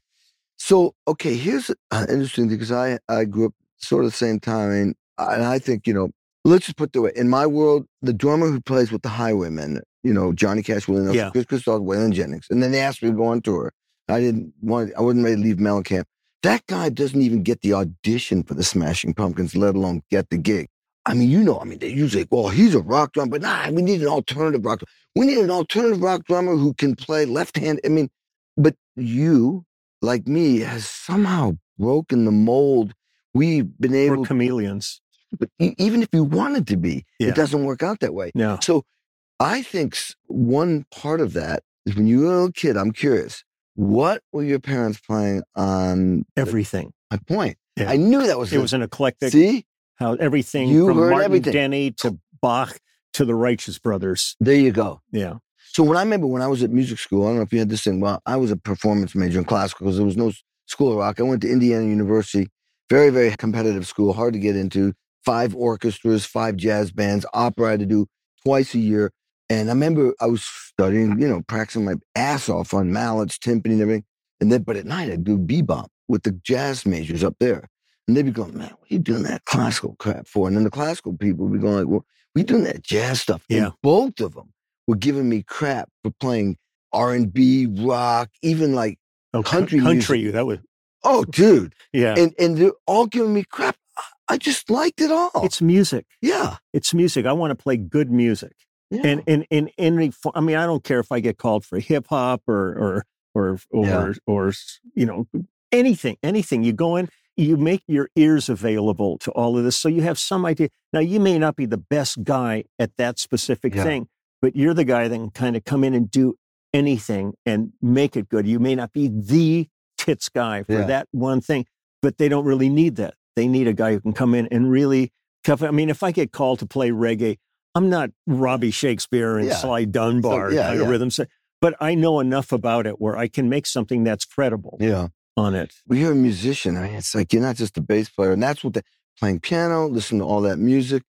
So, okay, here's an interesting thing because I I grew up sort of the same time, and I, and I think you know, let's just put it the way in my world, the drummer who plays with the Highwaymen, you know, Johnny Cash, Willie Nelson, Yeah. Chris Christoph, Waylon Jennings, and then they asked me to go on tour. I didn't want, I wasn't ready to leave Mellencamp. That guy doesn't even get the audition for the Smashing Pumpkins, let alone get the gig. I mean, you know, I mean, they usually, well, he's a rock drummer, but nah, we need an alternative rock. Drummer. We need an alternative rock drummer who can play left hand. I mean, but you, like me, has somehow broken the mold. We've been We're able, chameleons. but even if you wanted to be, Yeah. it doesn't work out that way. No. So I think one part of that is when you were a little kid, I'm curious, what were your parents playing on Everything. my point? Yeah. I knew that was It it. was an eclectic See, how everything You from Martin everything. Denny to Bach to the Righteous Brothers. there you go. Yeah. So when I remember when I was at music school, I don't know if you had this thing. Well, I was a performance major in classical because there was no school of rock. I went to Indiana University, very very competitive school, hard to get into. Five orchestras, five jazz bands, opera I had to do twice a year. And I remember I was studying, you know, practicing my ass off on mallets, timpani, and everything. And then, but at night I'd do bebop with the jazz majors up there. And they'd be going, man, what are you doing that classical crap for? And then the classical people would be going like, well, we doing that jazz stuff. Yeah. And both of them were giving me crap for playing R&B, rock, even like, Oh, Country country. That was oh, dude. yeah. And, and they're all giving me crap. I just liked it all. it's music. yeah. It's music. I want to play good music. yeah. And in in any I mean, I don't care if I get called for hip hop or or or or Yeah. or you know anything, anything. You go in, you make your ears available to all of this, so you have some idea. Now, you may not be the best guy at that specific Yeah. thing, but you're the guy that can kind of come in and do anything and make it good. You may not be the tits guy for Yeah. that one thing, but they don't really need that. They need a guy who can come in and really cover. I mean, if I get called to play reggae, I'm not Robbie Shakespeare and Yeah. Sly Dunbar So, kind of yeah. rhythm, se- but I know enough about it where I can make something that's credible yeah. On it. Well, you're a musician. I mean, it's like you're not just a bass player, and that's what the playing piano, listening to all that music.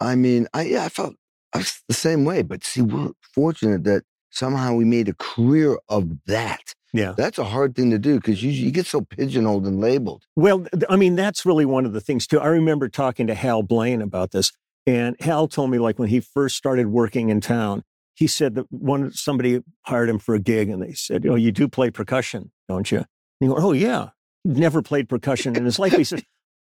I mean, I yeah, I felt I was the same way. But see, we're fortunate that somehow we made a career of that. Yeah. That's a hard thing to do because you you get so pigeonholed and labeled. Well, I mean, that's really one of the things too. I remember talking to Hal Blaine about this, and Hal told me like when he first started working in town, he said that one somebody hired him for a gig, and they said, "Oh, you do play percussion, don't you?" And he "Oh yeah." Never played percussion in his life. He said,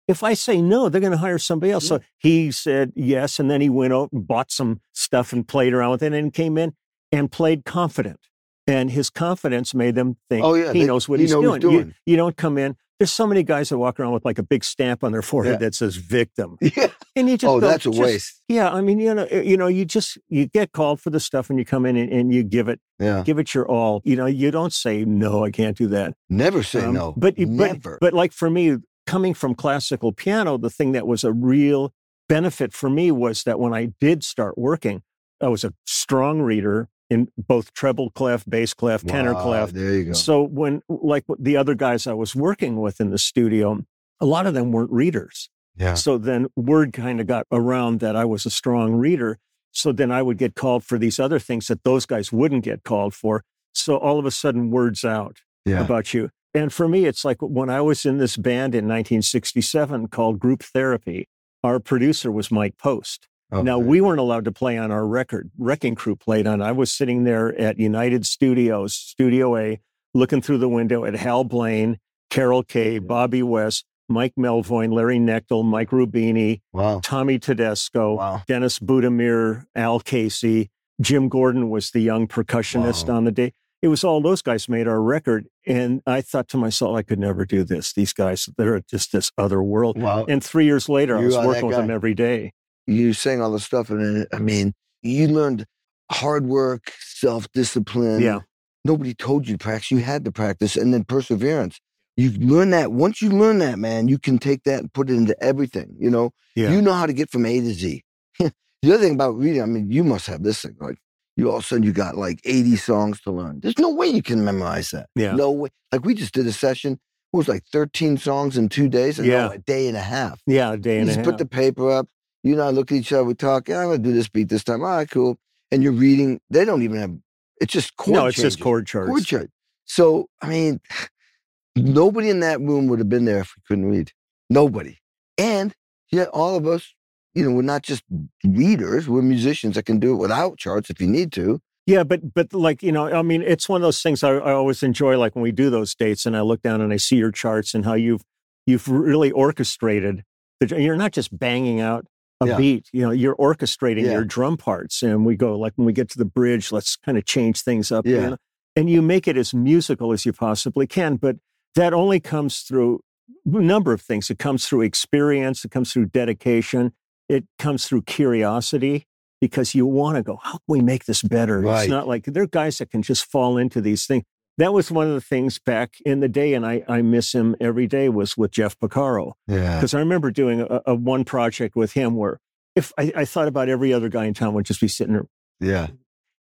"If I say no, they're going to hire somebody else." So mm. he said yes, and then he went out and bought some stuff and played around with it, and came in and played confident. And his confidence made them think Oh, yeah, he they- knows what he he's knows doing. what You- You, don't come in. There's so many guys that walk around with like a big stamp on their forehead Yeah. that says victim. Yeah. And you just Oh, go, that's a waste. Yeah, I mean, you know, eh, you know, you just you get called for the stuff and you come in and, and you give it Yeah. give it your all. You know, you don't say no, I can't do that. Never say Um, no. But, you- but never. but like for me, coming from classical piano, the thing that was a real benefit for me was that when I did start working, I was a strong reader in both treble clef, bass clef, tenor Wow, clef. There you go. So when like the other guys I was working with in the studio, a lot of them weren't readers. yeah. So then word kind of got around that I was a strong reader. So then I would get called for these other things that those guys wouldn't get called for. So all of a sudden, words out Yeah. about you. And for me, it's like when I was in this band in 1967 called Group Therapy, our producer was Mike Post. Now, we weren't allowed to play on our record. Wrecking Crew played on. I was sitting there at United Studios, Studio A, looking through the window at Hal Blaine, Carol Kay, Bobby West, Mike Melvoin, Larry Knechtel, Mike Rubini, Wow. Tommy Tedesco, Wow. Dennis Budimir, Al Casey, Jim Gordon was the young percussionist Wow. on the day. It was all those guys made our record. And I thought to myself, I could never do this. These guys, they're just this other world. And three years later, I was working with them every day. You sang all the stuff, and I mean, you learned hard work, self discipline. Yeah. Nobody told you to practice. You had to practice, and then perseverance. You learn that. Once you learn that, man, you can take that and put it into everything. You know, Yeah. you know how to get from A to Z. the other thing about reading, I mean, you must have this thing. Like, you all of a sudden you got like 80 songs to learn. There's no way you can memorize that. Yeah. No way. Like, we just did a session. It was like 13 songs in two days. and Yeah. no, a day and a half. Yeah, a day You and a half. just half. put the paper up. You and I look at each other. We talk. Yeah, I'm gonna do this beat this time. All right, cool. And you're reading. They don't even have. It's just chord. no, it's just chord charts. Chord chart. So I mean, nobody in that room would have been there if we couldn't read. Nobody. And yet, all of us, you know, we're not just readers. We're musicians that can do it without charts if you need to. Yeah, but but like you know, I mean, it's one of those things I, I always enjoy. Like when we do those dates, and I look down and I see your charts and how you've you've really orchestrated. The, you're not just banging out a Yeah. beat. You know, you're orchestrating Yeah. your drum parts, and we go like when we get to the bridge, let's kind of change things up. Yeah. know, and you make it as musical as you possibly can. But that only comes through a number of things. It comes through experience. It comes through dedication. It comes through curiosity because you want to go, how can we make this better? Right. It's not like there are guys that can just fall into these things. That was one of the things back in the day, and I, I miss him every day, was with Jeff Porcaro. Yeah. Because I remember doing a, a one project with him where if I, I thought about every other guy in town would just be sitting there Yeah.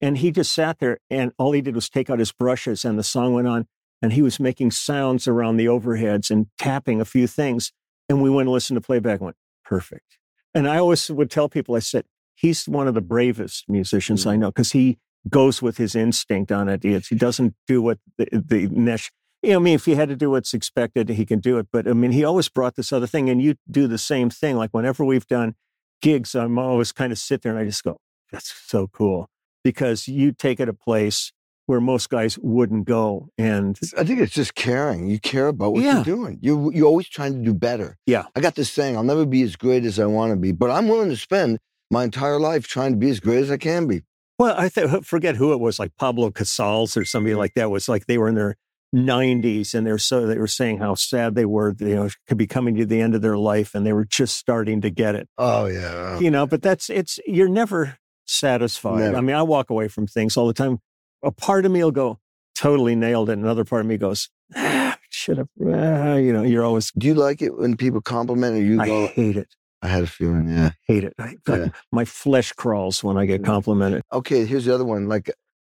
And he just sat there and all he did was take out his brushes and the song went on and he was making sounds around the overheads and tapping a few things. And we went and listened to playback and went, perfect. And I always would tell people, I said, he's one of the bravest musicians Mm. I know because he goes with his instinct on ideas. He doesn't do what the, the nesh. You know, I mean, if he had to do what's expected, he can do it. But I mean, he always brought this other thing, and you do the same thing. Like whenever we've done gigs, I'm always kind of sit there and I just go, "That's so cool," because you take it a place where most guys wouldn't go, and I think it's just caring. You care about what Yeah. you're doing. You you're always trying to do better. Yeah. I got this saying: I'll never be as great as I want to be, but I'm willing to spend my entire life trying to be as great as I can be. Well, I th- forget who it was, like Pablo Casals or somebody like that. Was like they were in their 90s and they're so they were saying how sad they were. You know, could be coming to the end of their life, and they were just starting to get it. Oh yeah. You know, but that's it's you're never satisfied. Never. I mean, I walk away from things all the time. A part of me will go totally nailed it. Another part of me goes, ah, should have. ah," you know, you're always. Do you like it when people compliment or you I go? hate it. I had a feeling. Yeah. Hate it. I, Yeah. My flesh crawls when I get mm-hmm. complimented. Okay. Here's the other one. Like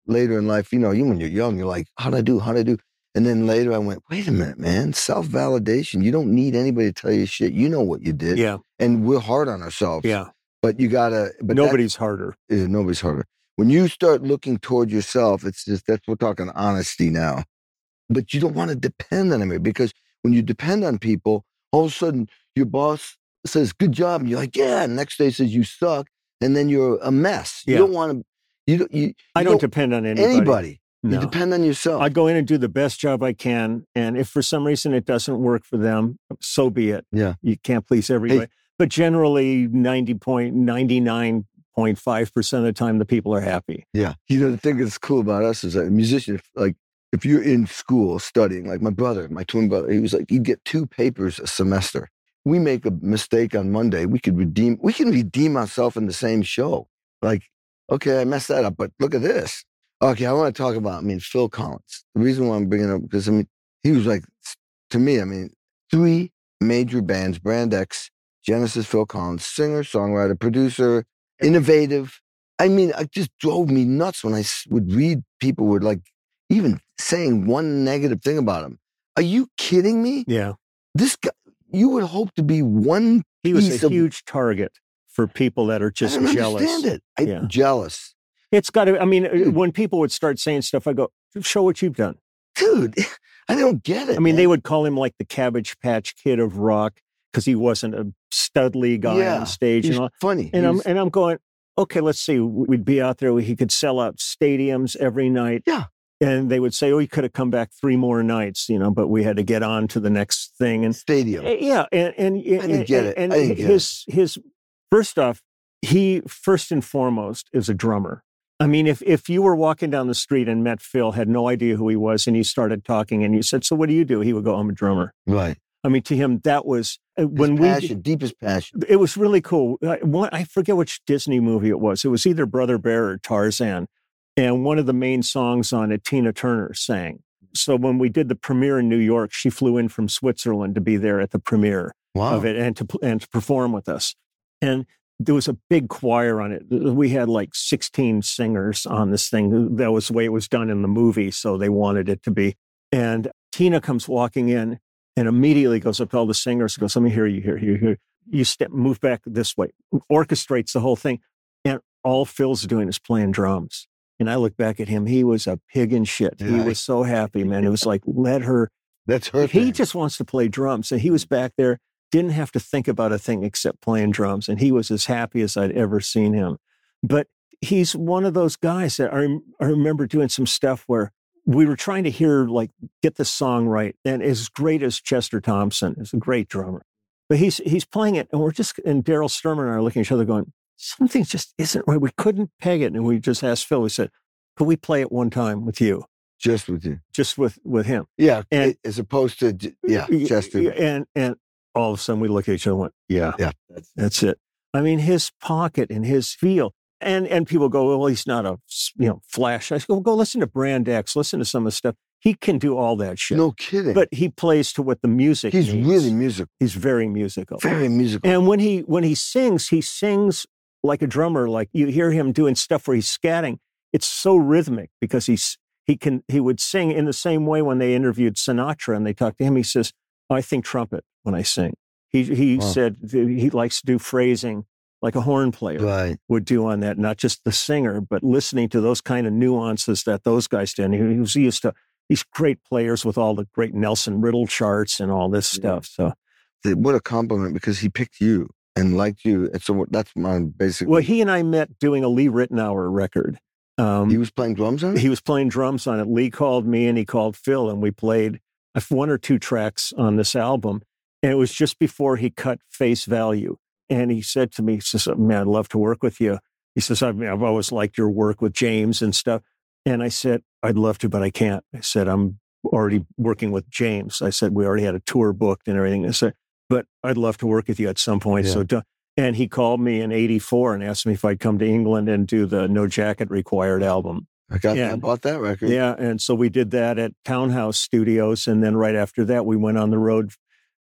later in life, you know, you when you're young, you're like, how'd I do? How'd I do? And then later, I went, wait a minute, man. Self validation. You don't need anybody to tell you shit. You know what you did. Yeah, And we're hard on ourselves. yeah. But you gotta. But Nobody's harder. Yeah, nobody's harder. When you start looking toward yourself, it's just that's we're talking honesty now. But you don't want to depend on anybody because when you depend on people, all of a sudden your boss says "good job," and you're like, "Yeah." Next day says you suck, and then you're a mess. Yeah. You don't want to. You don't. You, I you don't depend on anybody. anybody. No. You depend on yourself. I go in and do the best job I can. And if for some reason it doesn't work for them, so be it. Yeah. You can't please everybody. But generally 90.99.5% of the time the people are happy. Yeah. You know, the thing that's cool about us is that a musician, if, like, if you're in school studying, like my brother, my twin brother, he was like, he'd get two papers a semester. We make a mistake on Monday, we could redeem, we can redeem ourselves in the same show. Like, okay, I messed that up, but look at this. Okay, I want to talk about, I mean, Phil Collins. The reason why I'm bringing up, because I mean, he was like, to me, I mean, three major bands, Brand X, Genesis, Phil Collins, singer, songwriter, producer, innovative. I mean, it just drove me nuts when I would read people would like even saying one negative thing about him. Are you kidding me? Yeah. This guy, you would hope to be one. He was a of- huge target for people that are just I jealous. understand it. I, Yeah. Jealous, It's got to, I mean, uh, Dude. when people would start saying stuff, I go, show what you've done. dude. I don't get it. I mean, they would call him like the Cabbage Patch Kid of rock because he wasn't a studly guy Yeah. on stage. He's and all. funny. And I'm and I'm going, okay, let's see. We'd be out there. He could sell out stadiums every night. Yeah. And they would say, oh, he could have come back three more nights, you know, but we had to get on to the next thing. And stadium. uh, yeah, and and didn't and, get it. and I didn't get his his first off, he first and foremost is a drummer. I mean, if if you were walking down the street and met Phil, had no idea who he was, and you started talking, and you said, "So what do you do?" He would go, "I'm a drummer." Right. I mean, to him, that was uh, His when we deepest passion. it was really cool. I, one, I forget which Disney movie it was. It was either Brother Bear or Tarzan. And one of the main songs on it, Tina Turner sang. So when we did the premiere in New York, she flew in from Switzerland to be there at the premiere Wow. of it and to and to perform with us. And there was a big choir on it. We had like 16 singers on this thing. That was the way it was done in the movie, so they wanted it to be. And Tina comes walking in and immediately goes up to all the singers and goes, Let me hear you here, here, here. You step, move back this way, orchestrates the whole thing. And all Phil's doing is playing drums. And I look back at him. He was a pig in shit. He was so happy, man. It was like, let her That's her he thing. just wants to play drums. And he was back there, didn't have to think about a thing except playing drums. And he was as happy as I'd ever seen him. But he's one of those guys that I, I remember doing some stuff where we were trying to hear, like, get the song right. And as great as Chester Thompson is a great drummer, but he's he's playing it. And we're just, and Daryl Stuermer and I are looking at each other going, something just isn't right. We couldn't peg it. And we just asked Phil, we said, could we play it one time with you? just with you. Just with with him. Yeah. And- as opposed to, yeah, Chester. And and all of a sudden we look at each other and went, yeah, Yeah. That's, that's it. I mean, his pocket and his feel. And and people go, well, he's not a, you know flash. I go, go listen to Brand X, listen to some of the stuff. He can do all that shit. no kidding. But he plays to what the music he's needs. really musical. he's very musical. Very musical. And when he when he sings, he sings like a drummer. Like you hear him doing stuff where he's scatting. it's so rhythmic because he's he can he would sing in the same way when they interviewed Sinatra and they talked to him. He says, "I think trumpet when I sing." He he Wow. said he likes to do phrasing like a horn player Right. would do on that, not just the singer, but listening to those kind of nuances that those guys did. And he, he was used to these great players with all the great Nelson Riddle charts and all this Yeah. stuff. So, What a compliment because he picked you and liked you. And so that's my basic. well, he and I met doing a Lee Ritenour record. Um, he was playing drums on it? he was playing drums on it. Lee called me and he called Phil, and we played uh, one or two tracks on this album. And it was just before he cut Face Value. And he said to me, he says, Man, I'd love to work with you. He says, I've, I've always liked your work with James and stuff. And I said, I'd love to, but I can't. I said, I'm already working with James. I said, we already had a tour booked and everything. I said, but I'd love to work with you at some point. Yeah. So, do- and he called me in 84 and asked me if I'd come to England and do the No Jacket Required album. I got yeah. I bought that record. Yeah, and so we did that at Townhouse Studios, and then right after that, we went on the road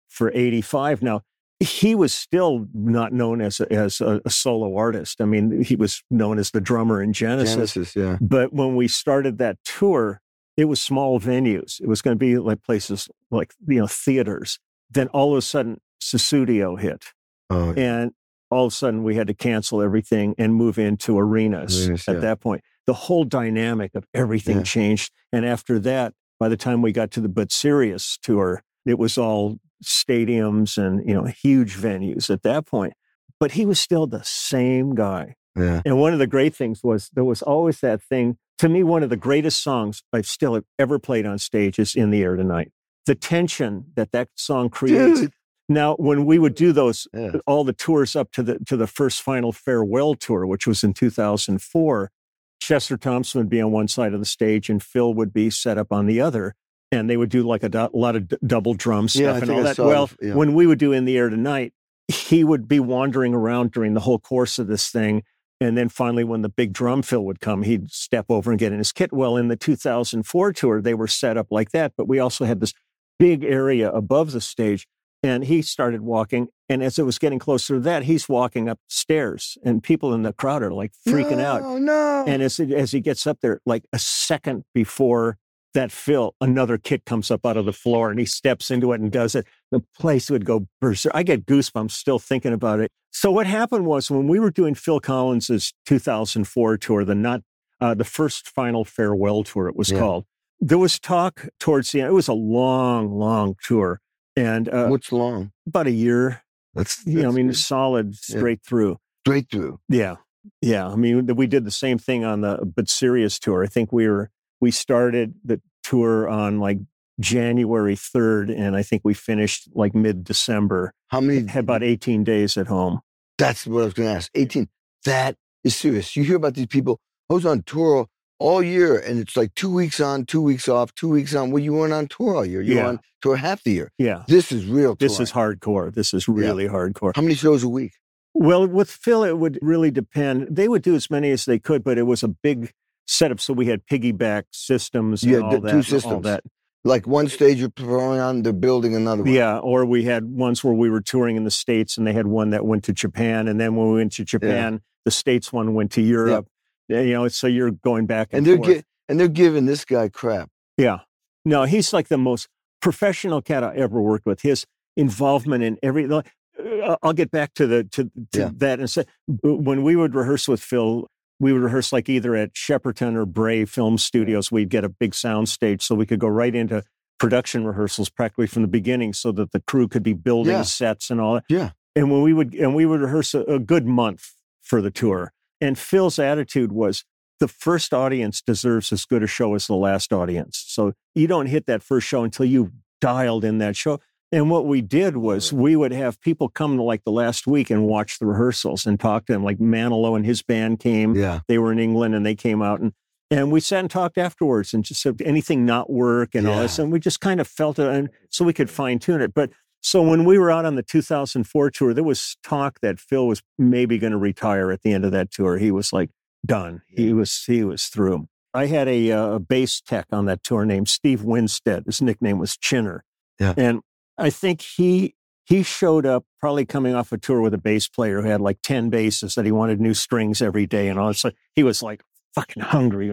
for '85. Now he was still not known as a, as a, a solo artist. I mean, he was known as the drummer in Genesis. Genesis, yeah. But when we started that tour, it was small venues. It was going to be like places like you know theaters. Then all of a sudden, Sussudio hit, Oh, and all of a sudden we had to cancel everything and move into arenas Arenas, at yeah. that point. The whole dynamic of everything Yeah. changed. And after that, by the time we got to the But Serious tour, it was all stadiums and, you know, huge venues at that point. But he was still the same guy. yeah. And one of the great things was there was always that thing. To me, one of the greatest songs I've still ever played on stage is In the Air Tonight. The tension that that song creates. Dude. Now, when we would do those Yeah. all the tours up to the to the first final farewell tour, which was in 2004, Chester Thompson would be on one side of the stage and Phil would be set up on the other, and they would do like a, do- lot of d- double drum stuff Yeah, and all I that. Well, it, yeah. when we would do in the air tonight, he would be wandering around during the whole course of this thing. And then finally, when the big drum fill would come, he'd step over and get in his kit. Well, in the 2004 tour, they were set up like that, but we also had this big area above the stage. And he started walking. And as it was getting closer to that, he's walking upstairs, and people in the crowd are like freaking out. No, no. And as, it, as he gets up there, like a second before that fill, another kid comes up out of the floor and he steps into it and does it. The place would go berserk. I get goosebumps still thinking about it. So what happened was when we were doing Phil Collins's 2004 tour, the not uh, the first final farewell tour, it was Yeah. called. There was talk towards the end. It was a long, long tour, and uh, What's long? about a year. That's, You know, I mean, good. solid Yeah. straight through. straight through. Yeah. Yeah. I mean, we did the same thing on the But Serious tour. I think we were, we started the tour on like January 3rd, and I think we finished like mid December. How many? Had about 18 days at home. That's what I was going to ask. 18. That is serious. You hear about these people who's on tour all year and it's like two weeks on, two weeks off, two weeks on. Well, you weren't on tour all year. You Yeah. were on tour half the year. Yeah. This is real This is hardcore. This is really hardcore. How many shows a week? Well, with Phil, it would really depend. They would do as many as they could, but it was a big setup. So we had piggyback systems and Yeah, all the- that. two systems. that. Like one stage you're performing on, they're building another one. Yeah, or we had ones where we were touring in the states, and they had one that went to Japan, and then when we went to Japan, the states one went to Europe. You know, so you're going back and, And they're forth. gi- and they're giving this guy crap. yeah, no, he's like the most professional cat I ever worked with. His involvement in every. uh, I'll get back to the to, to Yeah. that and say when we would rehearse with Phil. We would rehearse like either at Shepperton or Bray Film Studios. We'd get a big sound stage so we could go right into production rehearsals practically from the beginning so that the crew could be building Yeah. sets and all that. Yeah. And when we would and we would rehearse a, a good month for the tour. And Phil's attitude was the first audience deserves as good a show as the last audience. So you don't hit that first show until you've dialed in that show. And what we did was we would have people come to like the last week and watch the rehearsals and talk to them. Like Manilow and his band came Yeah. they were in England and they came out and and we sat and talked afterwards and just said anything not work and all this and we just kind of felt it and so we could fine tune it. But so when we were out on the 2004 tour, there was talk that Phil was maybe going to retire at the end of that tour. He was like done. He was he was through. I had a, uh, a bass tech on that tour named Steve Winstead. His nickname was Chinner. Yeah. And I think he he showed up probably coming off a tour with a bass player who had like 10 basses that he wanted new strings every day and all. So he was like fucking hungry.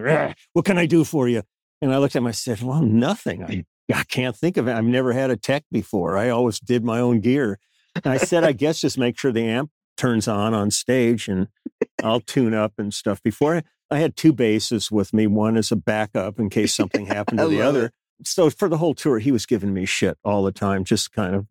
What can I do for you? And I looked at him, I said, Well, nothing. I, I can't think of it. I've never had a tech before. I always did my own gear. And I said, I guess just make sure the amp turns on on stage and I'll tune up and stuff. Before I had two basses with me, one as a backup in case something happened to the other. it. So for the whole tour, he was giving me shit all the time, just kind of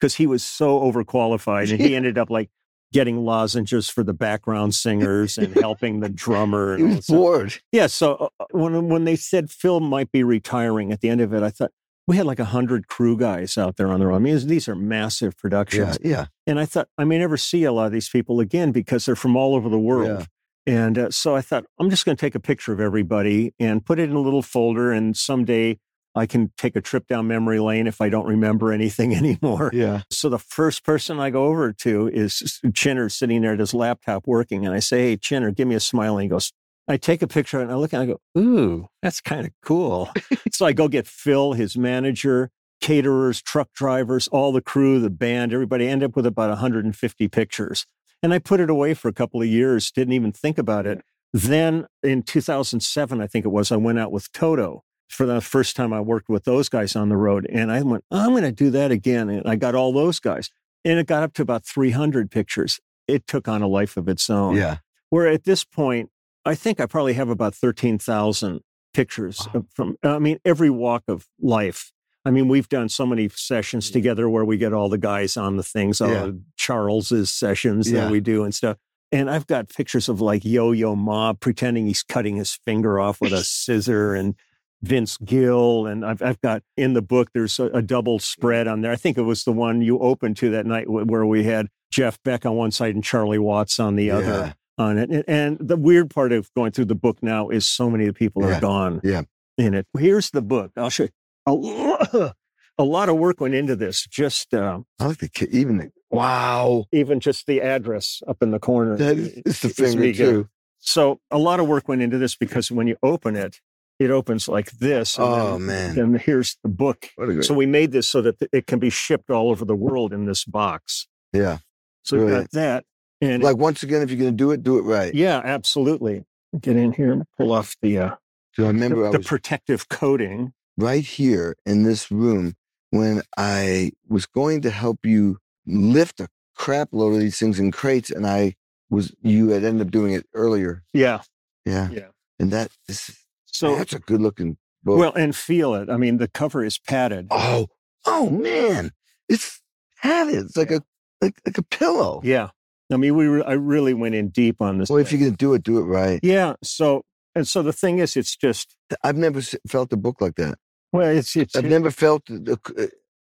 because he was so overqualified and he ended up like getting lozenges for the background singers and helping the drummer. He And was bored. Yeah. So uh, when when they said Phil might be retiring at the end of it, I thought we had like a hundred crew guys out there on the road. I mean, these are massive productions, Yeah, yeah. and I thought I may never see a lot of these people again because they're from all over the world. And uh, so I thought I'm just going to take a picture of everybody and put it in a little folder, and someday I can take a trip down memory lane if I don't remember anything anymore. Yeah. So the first person I go over to is Chinner sitting there at his laptop working. And I say, Hey, Chinner, give me a smile. And he goes, I take a picture and I look and I go, Ooh, that's kind of cool. so I go get Phil, his manager, caterers, truck drivers, all the crew, the band, everybody end up with about 150 pictures. And I put it away for a couple of years, didn't even think about it. Then in 2007, I think it was, I went out with Toto for the first time I worked with those guys on the road. And I went, I'm going to do that again. And I got all those guys. And it got up to about 300 pictures. It took on a life of its own. Yeah. Where at this point, I think I probably have about 13,000 pictures Wow. from, I mean, every walk of life. I mean, we've done so many sessions together where we get all the guys on the things, all Yeah. Charles's sessions Yeah. that we do and stuff. And I've got pictures of like Yo Yo Ma pretending he's cutting his finger off with a scissor and Vince Gill. And I've, I've got in the book, there's a, a double spread on there. I think it was the one you opened to that night where we had Jeff Beck on one side and Charlie Watts on the other Yeah. on it. And, the weird part of going through the book now is so many of the people Yeah. are gone Yeah. in it. Here's the book. I'll show you. A, lo- a lot of work went into this. Just uh, I like the ki- even the wow. even just the address up in the corner. That is the finger too. So a lot of work went into this because when you open it, it opens like this. and Oh, then, man. And here's the book. Great. So we made this so that it can be shipped all over the world in this box. yeah. So we got that. And Like once again, if you're gonna do it, do it right. yeah, absolutely. Get in here and pull off the uh, So I remember the, I the protective coating. right here in this room when I was going to help you lift a crap load of these things in crates, and I was you had ended up doing it earlier. Yeah. Yeah. Yeah. And that this So that's a good looking book. well, and feel it. I mean, the cover is padded. oh, oh man. It's padded. It's like a like, like a pillow. Yeah. I mean, we re- I really went in deep on this. Well, if you're gonna do it, do it right. yeah. So and so the thing is, it's just I've never felt a book like that. well, it's it's I've never felt. The, the-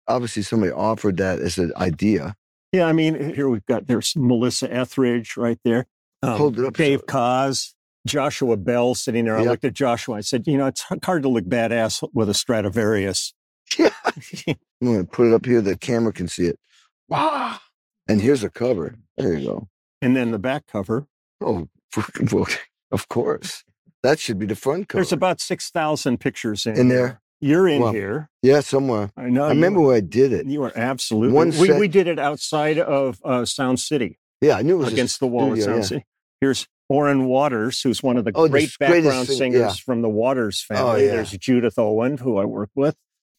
obviously, somebody offered that as an idea. yeah. I mean, here we've got there's Melissa Etheridge right there. Um, Hold it up Dave so- Cos, Joshua Bell sitting there. I Yep. looked at Joshua. I said, you know, it's hard to look badass with a Stradivarius. Yeah. I'm gonna put it up here. The camera can see it. Wow. And here's a cover. There you go. and then the back cover. Oh, well, of course. That should be the front cover. There's about six thousand pictures in, In here. there? You're in Wow. here. yeah, somewhere. I know. I remember where I did it. You are absolutely. One we, set- we did it outside of uh, Sound City Yeah, I knew it was against the wall studio, of Sound yeah. City. Here's Oren Waters, who's one of the Oh, great background sing- singers yeah. from the Waters Oh, family. yeah. There's Judith Owen, who I work with.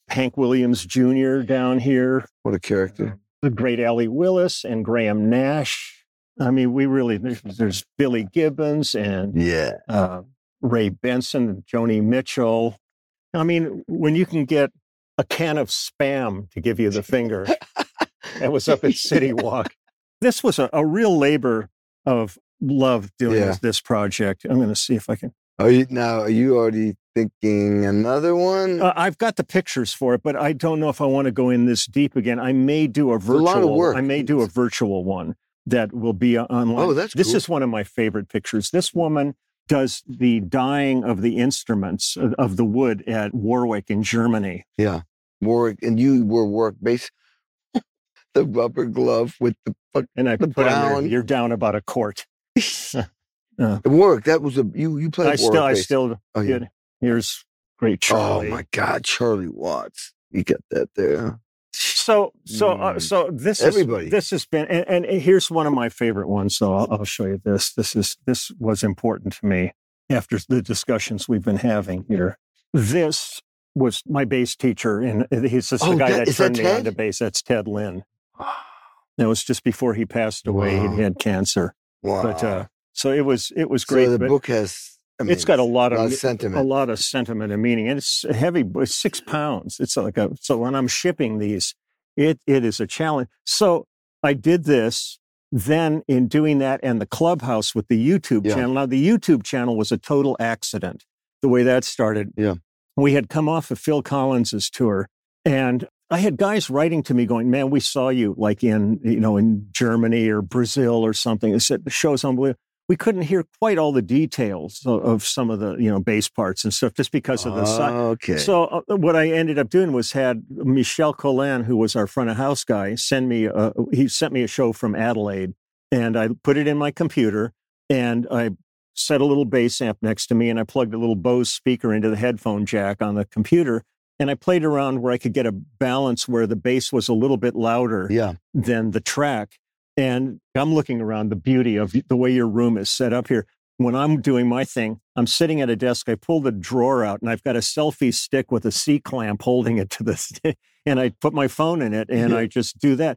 Hank Williams Jr. down here. What a character. The great Allee Willis and Graham Nash. I mean, we really there's, there's Billy Gibbons and Yeah. uh, Ray Benson and Joni Mitchell. I mean, when you can get a can of spam to give you the finger, that was up at City Walk. This was a, a real labor of love doing Yeah. this, this project. I'm going to see if I can. Are you now? Are you already thinking another one? Uh, I've got the pictures for it, but I don't know if I want to go in this deep again. I may do a a virtual. lot of work. I may do a virtual one that will be uh, online. Oh, that's this cool. is one of my favorite pictures. This woman does the dyeing of the instruments of, of the wood at Warwick in Germany. yeah. Warwick, and you were work base. the rubber glove with the. And I The put on there, you're down about a quart. Work. That was a you. You played I Warwick still, I still, Oh yeah. did. here's great Charlie. Oh my God, Charlie Watts. You got that there. So, so, uh, Mm. so this is, Everybody. this has been, and, and here's one of my favorite ones. So I'll, I'll show you this. This is, this was important to me. after the discussions we've been having here. This was my bass teacher, and he's just Oh, the guy that- that, is that turned me on to bass. That's Ted Lynn. That was just before he passed away. Wow. He had cancer, Wow. but uh, so it was it was great. so the book has. I mean, it's got a lot of, lot of me- sentiment. a lot of sentiment and meaning, and it's heavy. It's six pounds. It's like a so when I'm shipping these, it it is a challenge. So I did this. Then in doing that and the clubhouse with the YouTube Yeah. channel. Now the YouTube channel was a total accident. The way that started. Yeah. We had come off of Phil Collins's tour, and I had guys writing to me going, "Man, we saw you like in you know in Germany or Brazil or something." They said the show's unbelievable we couldn't hear quite all the details of, of some of the you know bass parts and stuff just because of the size. Okay. So uh, what I ended up doing was had Michel Collin, who was our front of house guy, send me. A, he sent me a show from Adelaide, and I put it in my computer, and I set a little bass amp next to me, and I plugged a little Bose speaker into the headphone jack on the computer, and I played around where I could get a balance where the bass was a little bit louder yeah. than the track. And I'm looking around the beauty of the way your room is set up here. When I'm doing my thing, I'm sitting at a desk. I pull the drawer out and I've got a selfie stick with a C clamp holding it to the stick. And I put my phone in it and Yeah. I just do that.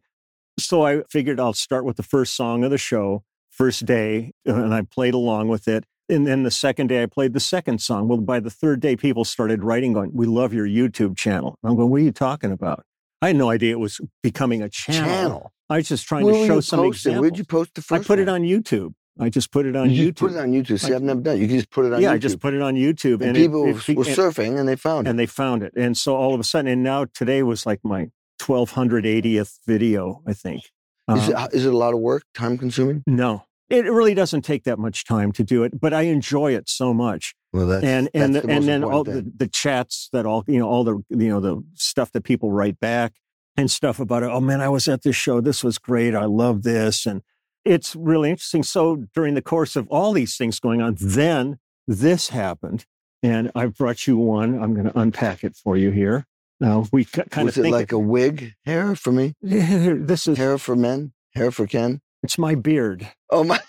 So I figured I'll start with the first song of the show, first day, and I played along with it. And then the second day, I played the second song. Well, by the third day, people started writing, going, We love your YouTube channel. I'm going, What are you talking about? I had no idea it was becoming a channel. Channel. I was just trying Where to show some examples. Where'd you post the I first put it on YouTube. I just put it on you YouTube. put it on YouTube. See, I- I've never done. it. You can just put it on YouTube. yeah, YouTube. I just put it on YouTube, and, it- people it, were and, surfing and they found it. and they found it. And so all of a sudden, and now today was like my 1280th video, I think. is, Uh, it, is it a lot of work? Time consuming? no, it really doesn't take that much time to do it, but I enjoy it so much. Well, that's and and that's the, the and then all the, the chats that all you know all the you know the stuff that people write back and stuff about it. Oh man, I was at this show. This was great. I love this, and it's really interesting. So during the course of all these things going on, then this happened, and I brought you one. I'm going to unpack it for you here. Now we kind of Was it like a wig hair for me? this is Hair for men? Hair for Ken? It's my beard. Oh my!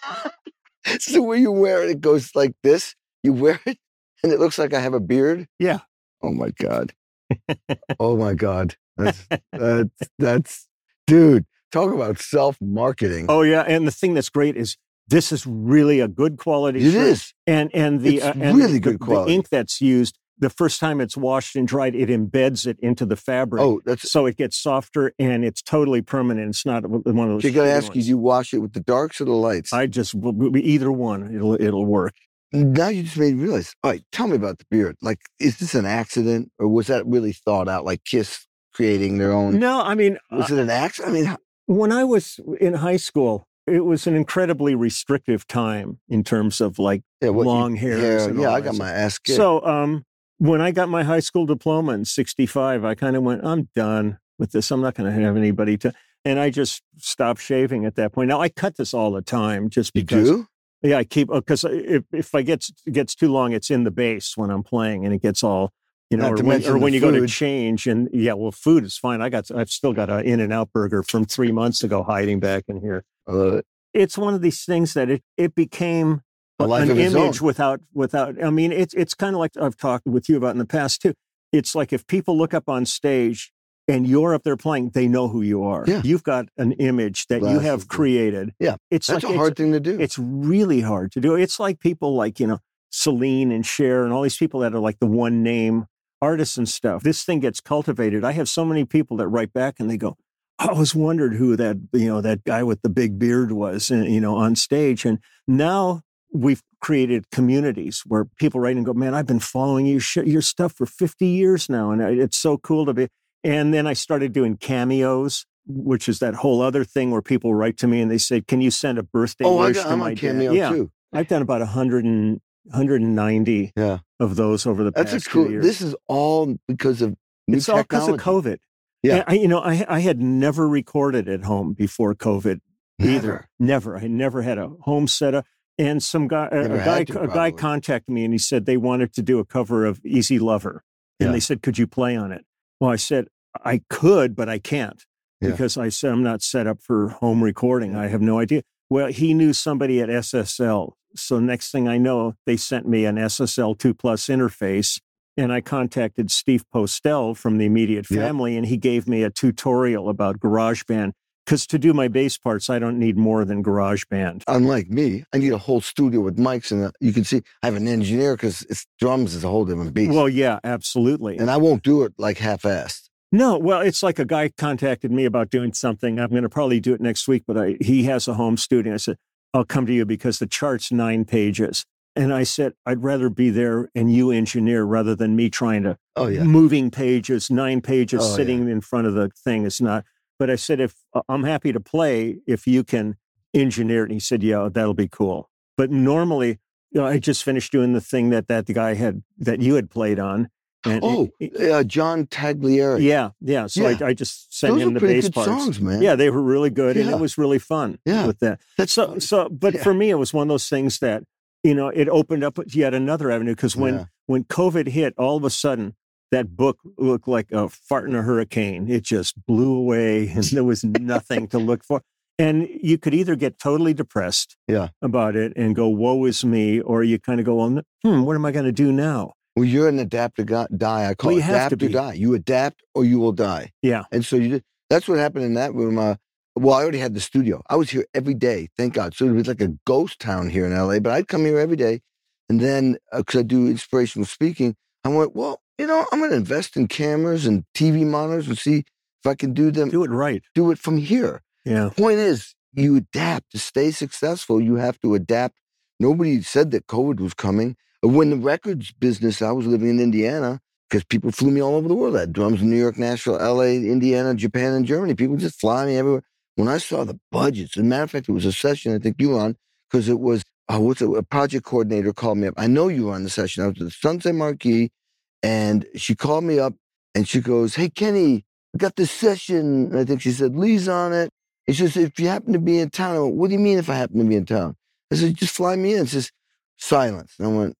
the way you wear it. It goes like this. You wear it, and it looks like I have a beard. Yeah. Oh my god. oh my god. That's that's that's dude. Talk about self marketing. Oh yeah, and the thing that's great is this is really a good quality. it shirt. is. and and the uh, and really the, good the quality. ink that's used the first time it's washed and dried it embeds it into the fabric Oh, that's. so it gets softer and it's totally permanent it's not one of those You gotta shitty ask you. Do you wash it with the darks or the lights? i just either one it'll it'll work now you just made me realize. All right, tell me about the beard. Like, is this an accident or was that really thought out? Like Kiss creating their own. no i mean Was uh, it an accident? I mean, how- when i was in high school it was an incredibly restrictive time in terms of like yeah, what, long hairs hair. Yeah, I got my ass kicked. So, um, when I got my high school diploma in 65, I kind of went, I'm done with this. I'm not going to have anybody to, and I just stopped shaving at that point. Now I cut this all the time just because, yeah, I keep, uh, because uh, if, if I get, gets too long, it's in the base when I'm playing and it gets all, you know, Not or when, or when you go to change and yeah, well, food is fine. I got, I've still got an in and out burger from three months ago hiding back in here. I love it. It's one of these things that it, it became an of image own. without without i mean it's it's kind of like i've talked with you about in the past too it's like if people look up on stage and you're up there playing they know who you are Yeah. you've got an image that you have created Yeah. it's That's like a hard thing to do. it's, really hard to do it's like people like you know celine and Cher and all these people that are like the one name artists and stuff this thing gets cultivated i have so many people that write back and they go I always wondered who that you know that guy with the big beard was, and, you know, on stage. And now we've created communities where people write and go, "Man, I've been following you sh- your stuff for 50 years now, and uh, it's so cool to be." And then I started doing cameos, which is that whole other thing where people write to me and they say, "Can you send a birthday oh, I wish got, to I'm my on dad?" Cameo Yeah, too. I've done about 100 and, 190 Yeah. of those over the That's a past cool. years. This is all because of it's all because of COVID. Yeah. I, you know, I I had never recorded at home before COVID either. Never. I never had a home setup. And some guy, a- a guy, to, a guy contacted me and he said they wanted to do a cover of Easy Lover, and Yeah. they said, "Could you play on it?" Well, I said I could, but I can't Yeah. because I said I'm not set up for home recording. I have no idea. Well, he knew somebody at SSL, So next thing I know, they sent me an SSL 2 Plus interface and I contacted Steve Postell from the immediate Yeah. family and he gave me a tutorial about GarageBand. Because to do my bass parts, I don't need more than GarageBand. Unlike me, I need a whole studio with mics, and you can see I have an engineer because it's drums is a whole different beast. Well, yeah, absolutely. and I won't do it like half-assed. No, well, it's like a guy contacted me about doing something. I'm going to probably do it next week, but I, he has a home studio. I said, I'll come to you because the chart's nine pages. And I said, I'd rather be there and you engineer rather than me trying to Oh yeah, moving pages, nine pages Oh, sitting in front of the thing. It's not. But I said, if uh, I'm happy to play, if you can engineer it. And he said, yeah, that'll be cool. But normally, you know, I just finished doing the thing that that the guy had that you had played on. And Oh, uh, John Taglieri. yeah, yeah. So Yeah. I, I just sent those him the bass parts. songs, man. Yeah, they were really good, and it was really fun. Yeah. with that. that's So, so, but Yeah. for me, it was one of those things that you know it opened up yet another avenue because when Yeah. when COVID hit, all of a sudden that book looked like a fart in a hurricane. It just blew away, and there was nothing to look for. And you could either get totally depressed Yeah. about it and go, "Woe is me," or you kind of go, "Well, hmm, what am I going to do now?" Well, you're an adapt go- die. I call Well, it adapt to be. die. You adapt or you will die. Yeah. And so you that's what happened in that room. Uh, well, I already had the studio. I was here every day, thank God. So it was like a ghost town here in LA, but I'd come here every day. And then, because I do inspirational speaking, I went, well, you know, I'm going to invest in cameras and TV monitors and see if I can do them, Do it right. do it from here. Yeah. Point is, you adapt to stay successful. You have to adapt. Nobody said that COVID was coming. When the records business, I was living in Indiana because people flew me all over the world. I had drums in New York, Nashville, LA, Indiana, Japan, and Germany. People just fly me everywhere. When I saw the budgets, as a matter of fact, it was a session I think you were on because it was oh, what's it? A project coordinator called me up. I know you were on the session. I was at the Sunset Marquis, and she called me up and she goes, "Hey Kenny, I got this session." And I think she said Lee's on it. And she says, if you happen to be in town, I went, what do you mean if I happen to be in town? I said, just fly me in. It says, silence. And I went,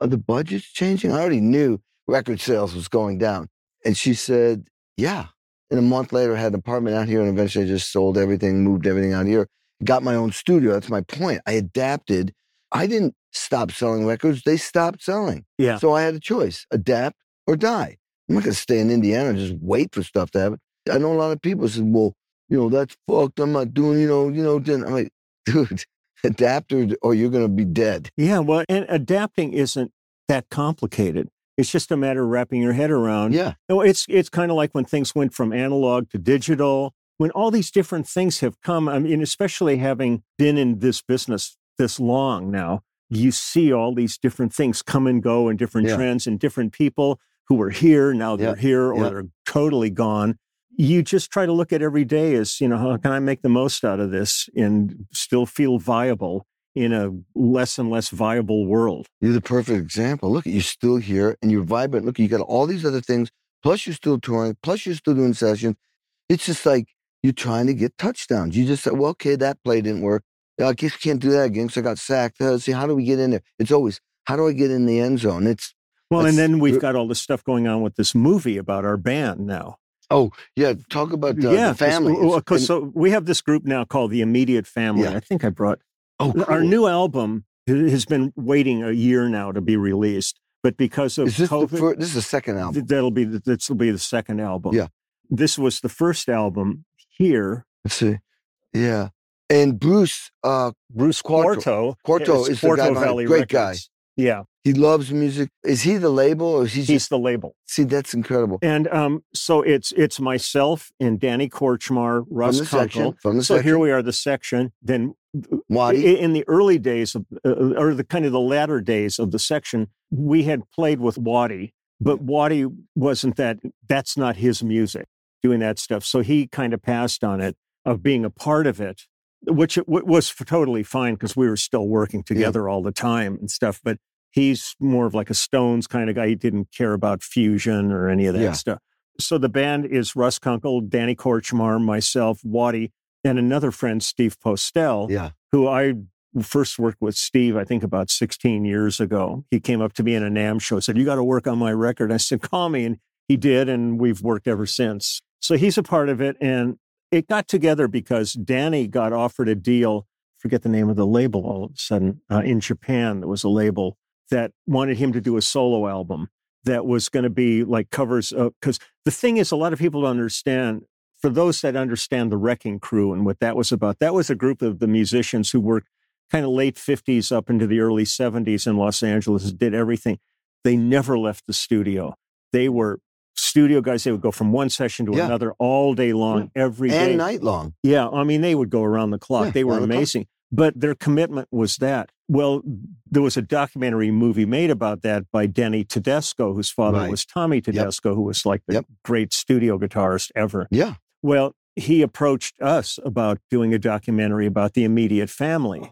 are the budgets changing? I already knew record sales was going down. And she said, yeah. And a month later, I had an apartment out here and eventually I just sold everything, moved everything out here, got my own studio. That's my point. I adapted. I didn't stop selling records. They stopped selling. Yeah. So I had a choice, adapt or die. I'm not going to stay in Indiana and just wait for stuff to happen. I know a lot of people said, well, you know, that's fucked. I'm not doing, you know, you know, then I'm like, dude, adapt or, or you're going to be dead. Yeah, well, and adapting isn't that complicated. It's just a matter of wrapping your head around. Yeah. No, it's it's kind of like when things went from analog to digital. When all these different things have come, I mean, especially having been in this business this long now, you see all these different things come and go and different Yeah. trends and different people who were here now they're here or yeah. they're totally gone. You just try to look at every day as you know how can I make the most out of this and still feel viable in a less and less viable world. You're the perfect example. Look, at you're still here and you're vibrant. Look, you got all these other things, plus you're still touring, plus you're still doing sessions. It's just like you're trying to get touchdowns. You just said, well, okay, that play didn't work. I guess can't do that again because I got sacked. Uh, see, how do we get in there? It's always, how do I get in the end zone? It's, Well, and then we've got all this stuff going on with this movie about our band now. oh, yeah, talk about uh, yeah, the family. 'cause and- so we have this group now called the Immediate Family. Yeah. I think I brought oh, our new album has been waiting a year now to be released, but because of Is this COVID, the first? This is the second album. th- that'll be the, this will be the second album. Yeah. this was the first album here. Let's see. Yeah. And Bruce, uh, Bruce Quarto. Quarto. Quarto is is the guy Quarto. Valley Great guy. Yeah, he loves music. Is he the label or is he he's just, the label. see, that's incredible. And um, so it's it's myself and Danny Korchmar, From Russ section, Kunkel. from the So section. here we are, the section. Then i- Waddy. in the early days of, uh, or the kind of the latter days of the section, we had played with Waddy, but Waddy wasn't that. That's not his music, doing that stuff. So he kind of passed on it of being a part of it, which it w- was totally fine because we were still working together all the time and stuff. But he's more of like a Stones kind of guy. He didn't care about fusion or any of that Yeah. stuff. So the band is Russ Kunkel, Danny Korchmar, myself, Waddy, and another friend, Steve Postell Yeah. who I first worked with Steve, I think about 16 years ago. He came up to me in a NAMM show, said, You got to work on my record. I said, Call me. And he did, and we've worked ever since. So he's a part of it. And it got together because Danny got offered a deal forget the name of the label all of a sudden. Uh, in Japan, there was a label that wanted him to do a solo album that was going to be like covers because the thing is a lot of people don't understand for those that understand the wrecking crew and what that was about that was a group of the musicians who worked kind of late 50s up into the early 70s in los angeles did everything they never left the studio they were studio guys they would go from one session to Yeah. another all day long every and night long. Yeah, I mean, they would go around the clock. Yeah, they were around the amazing. But their commitment was that. Well, there was a documentary movie made about that by Denny Tedesco, whose father Right. was Tommy Tedesco, who was like the Yep. great studio guitarist ever. Yeah. Well, he approached us about doing a documentary about the immediate family. Oh.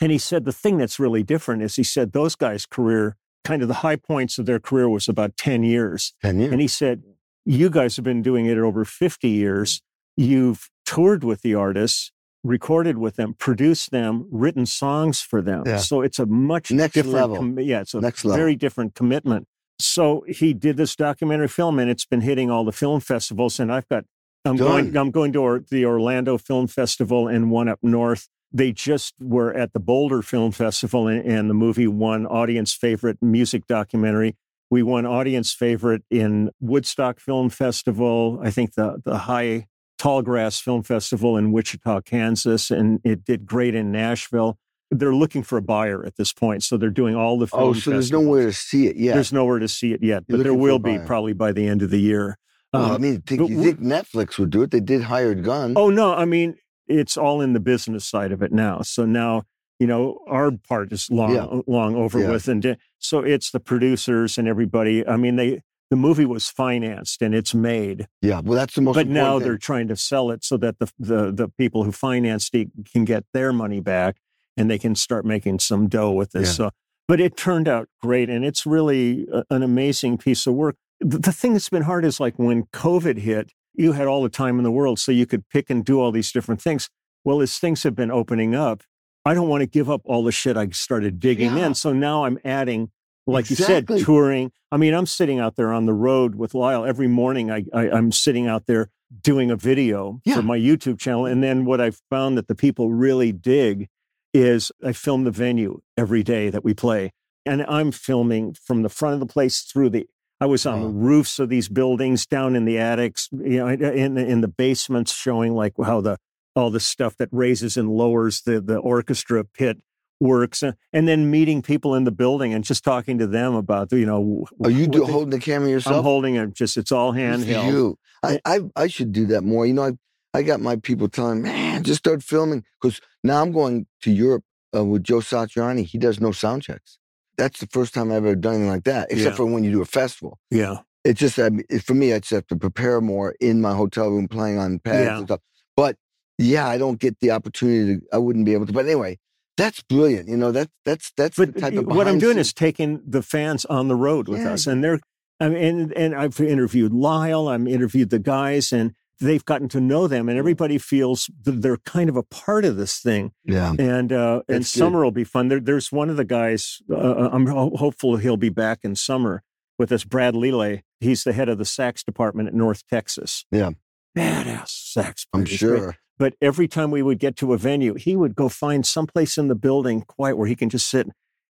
And he said the thing that's really different is he said those guys' career, kind of the high points of their career was about 10 years. Ten years. And he said, You guys have been doing it over 50 years. You've toured with the artists, recorded with them, produced them, written songs for them. Yeah. So it's a much Next different level. com- yeah, it's a Next level. very different commitment. So he did this documentary film and it's been hitting all the film festivals. And I've got I'm going I'm going to or, the Orlando Film Festival and one up north. They just were at the Boulder Film Festival and, and the movie won audience favorite music documentary. We won audience favorite in Woodstock Film Festival. I think the the High Tallgrass Film Festival in Wichita, Kansas, and it did great in Nashville. They're looking for a buyer at this point, so they're doing all the film oh, so there's festivals. nowhere to see it yet. There's nowhere to see it yet, You're but there looking for a will be probably by the end of the year. well, Um, I mean, think, you think Netflix would do it? They did Hired Gun. Oh no, I mean it's all in the business side of it now. So now you know our part is long Yeah. long over Yeah. with, and so it's the producers and everybody. I mean they the movie was financed and it's made, yeah. Well, that's the most. but now important they're trying to sell it so that the the the people who financed it can get their money back and they can start making some dough with this. Yeah. So, but it turned out great, and it's really a, an amazing piece of work. The, the thing that's been hard is like when COVID hit, you had all the time in the world, so you could pick and do all these different things. Well, as things have been opening up, I don't want to give up all the shit I started digging Yeah. in. So now I'm adding, like you said, touring. I mean, I'm sitting out there on the road with Lyle every morning. I, I I'm sitting out there doing a video Yeah. for my YouTube channel, and then what I've found that the people really dig is I film the venue every day that we play, and I'm filming from the front of the place through the. I was on the Oh. roofs of these buildings, down in the attics, you know, in the, in the basements, showing like how the all the stuff that raises and lowers the the orchestra pit works, and, and then meeting people in the building and just talking to them about you know. Are you do, they- holding the camera yourself? I'm holding it. Just it's all handheld. You. I, I I should do that more. You know, I I got my people telling, man, just start filming because now I'm going to Europe uh, with Joe Satriani. He does no sound checks. That's the first time I've ever done anything like that, except Yeah. for when you do a festival. Yeah, It's just that for me, I just have to prepare more in my hotel room, playing on pads Yeah. and stuff. But yeah, I don't get the opportunity to. I wouldn't be able to. But anyway, that's brilliant. You know, that that's that's but the type of what I'm doing scenes- is taking the fans on the road with Yeah. us, and they're. I mean, and, and I've interviewed Lyle. I've interviewed the guys, and they've gotten to know them, and everybody feels that they're kind of a part of this thing. yeah. And uh, and That's good. summer will be fun. There, there's one of the guys. Uh, I'm ho- hopeful he'll be back in summer with us. Brad Leali. He's the head of the sax department at North Texas. Yeah. badass sax. I'm. He's great. sure. But every time we would get to a venue, he would go find someplace in the building quiet where he can just sit.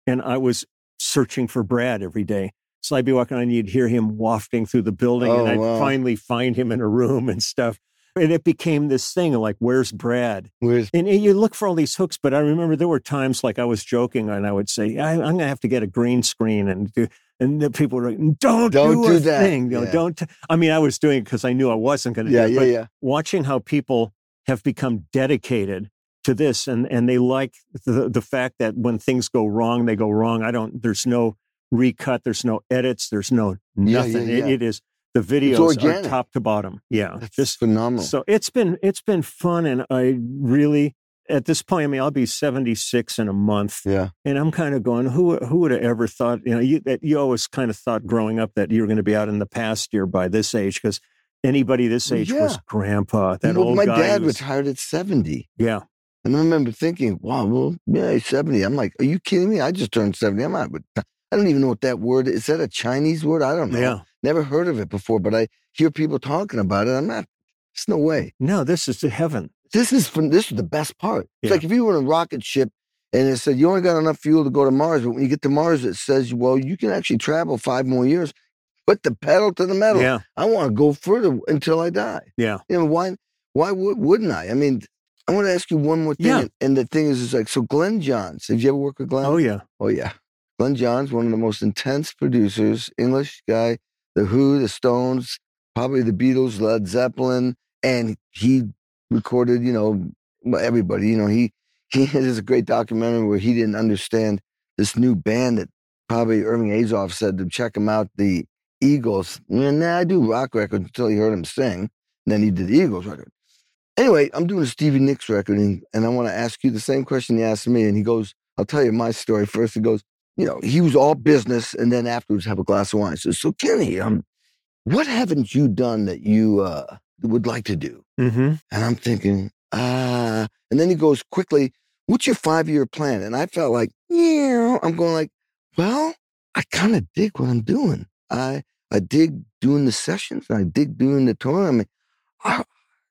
And I was searching for Brad every day. So I'd be walking on, and you'd hear him wafting through the building, Oh, and I'd wow. finally find him in a room and stuff. And it became this thing like, where's Brad? Where's And, and you look for all these hooks, but I remember there were times like I was joking and I would say, I, I'm going to have to get a green screen and do, and the people were like, don't, Don't do, do that." thing. You know, Yeah. don't. t-" I mean, I was doing it because I knew I wasn't going to yeah, do it. yeah, but yeah. watching how people have become dedicated to this and and they like the the fact that when things go wrong they go wrong i don't there's no recut there's no edits there's no Yeah, nothing yeah, It- it is the videos are top to bottom yeah That's just phenomenal. so it's been it's been fun and i really at this point i mean i'll be 76 in a month yeah. and i'm kind of going who who would have ever thought you know you that you always kind of thought growing up that you were going to be out in the pasture by this age because anybody this age was grandpa that well, old my dad was- retired at 70. yeah And I remember thinking, wow, well, yeah, he's 70. I'm like, are you kidding me? I just turned 70. I'm not, I don't even know what that word is. That a Chinese word? I don't know. yeah Never heard of it before, but I hear people talking about it. I'm not, there's no way. No, this is the heaven. this is from this is the best part. It's Yeah. like if you were in a rocket ship and it said you only got enough fuel to go to Mars, but when you get to Mars, it says, well, you can actually travel five more years. Put the pedal to the metal. Yeah. I want to go further until I die. Yeah. You know why? Why would, wouldn't I? I mean, I want to ask you one more thing. Yeah. And, the thing is, is like, so Glyn Johns. Have you ever worked with Glyn? Oh, yeah. Oh yeah, Glyn Johns, one of the most intense producers, English guy. The Who, the Stones, probably the Beatles, Led Zeppelin, and he recorded, you know, everybody. You know, he he has a great documentary where he didn't understand this new band that probably Irving Azoff said to check him out, the Eagles. Nah, I do rock records until he heard him sing. Then he did the Eagles record. Anyway, I'm doing a Stevie Nicks record, and, and I want to ask you the same question he asked me. And he goes, I'll tell you my story first. He goes, you know, he was all business, and then afterwards have a glass of wine. Says, so Kenny, um, what haven't you done that you uh, would like to do? Mm-hmm. And I'm thinking, ah. And then he goes quickly, what's your five year plan? And I felt like, yeah. I'm going like, well, I kind of dig what I'm doing. I I dig doing the sessions. and I dig doing the tour. I mean, I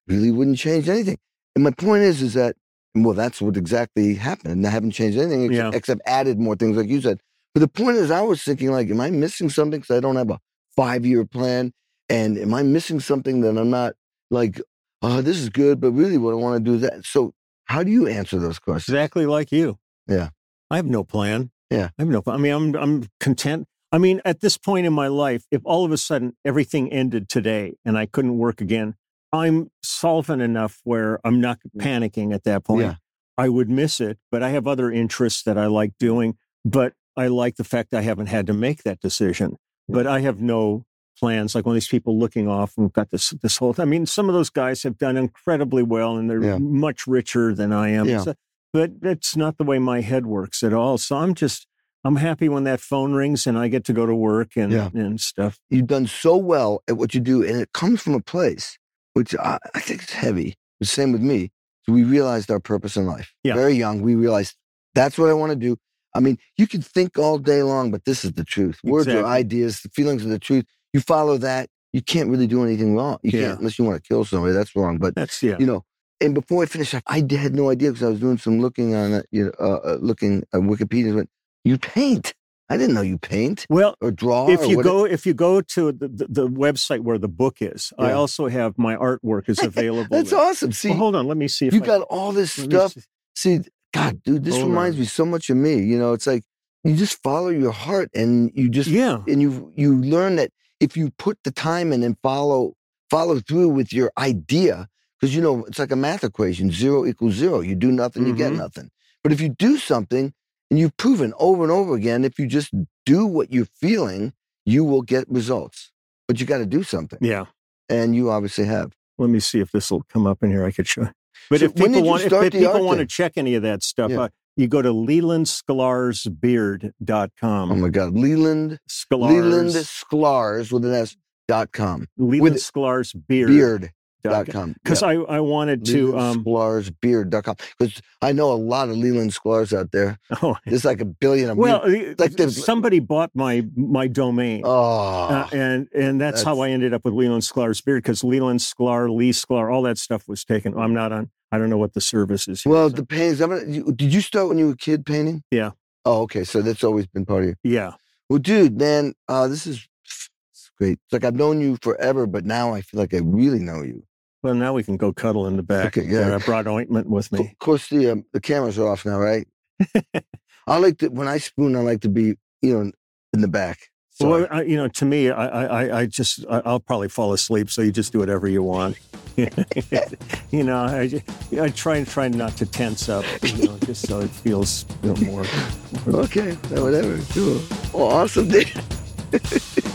really wouldn't change anything. And my point is, is that well, that's what exactly happened. And I haven't changed anything ex- Yeah. except added more things, like you said. But the point is, I was thinking, like, am I missing something because I don't have a five year plan? And am I missing something that I'm not like, oh, this is good, but really what I want to do is that. So, how do you answer those questions? Exactly like you. Yeah. I have no plan. Yeah. I have no. I mean, I'm I'm content. I mean, at this point in my life, if all of a sudden everything ended today and I couldn't work again, I'm solvent enough where I'm not panicking at that point. Yeah. I would miss it, but I have other interests that I like doing. But I like the fact I haven't had to make that decision. But I have no plans. Like one of these people looking off and got this this whole. I mean, some of those guys have done incredibly well, and they're Yeah. much richer than I am. Yeah. So- but that's not the way my head works at all. So I'm just I'm happy when that phone rings and I get to go to work and Yeah. and stuff. You've done so well at what you do, and it comes from a place which I, I think is heavy. The same with me. So we realized our purpose in life. Yeah. Very young, we realized that's what I want to do. I mean, you can think all day long, but this is the truth. Words are ideas, the feelings are the truth. You follow that, you can't really do anything wrong. You Yeah. can't unless you want to kill somebody. That's wrong. But That's yeah. you know, and before I finished, I, I had no idea because I was doing some looking on it, you know, uh, uh, looking at Wikipedia. and Went, you paint? I didn't know you paint Well, or draw. if you go if you go to the, the, the website where the book is, I also have my artwork is available. that's there. awesome. See, Well, hold on, let me see if you I, got all this stuff. see. See, God, dude, this Hold reminds on. me so much of me. You know, it's like you just follow your heart, and you just Yeah, and you you learn that if you put the time in and follow follow through with your idea, because you know it's like a math equation: zero equals zero. You do nothing, you get Mhm. nothing. But if you do something, and you've proven over and over again, if you just do what you're feeling, you will get results. But you got to do something, yeah. and you obviously have. Let me see if this will come up in here. I could show. But So if people want, if, if people want to check any of that stuff, Yeah. uh, you go to lelandsklarsbeard.com. Oh my God, Leland Skalars, Leland Sklars with an S dot com. Leland Skalars Beard. Beard dot com. Because I, I wanted to. Um, Sklar's Beard dot com. Because I know a lot of Leland Sklars out there. oh, There's like a billion of them. well, like somebody bought my my domain. oh, Uh, and and that's, how I ended up with Leland Sklar's beard because Leland Sklar, Lee Sklar, all that stuff was taken. I'm not on. I don't know what the service is. here, well, so- the paintings. I'm gonna, did you start when you were a kid painting? Yeah. Oh, okay. So that's always been part of you. yeah, Well, dude, man, uh, this is great. It's like I've known you forever, but now I feel like I really know you. Well now we can go cuddle in the back. Okay, yeah. I brought ointment with me. Of course, the um, the cameras are off now, right? I like to when I spoon. I like to be, you know, in the back. Sorry. Well, I, you know, to me, I, I, I- just, I, I'll probably fall asleep. So you just do whatever you want. you know, I, I try and try not to tense up, you know, just so it feels you know, more. Okay, whatever. Cool. Oh, awesome, dude.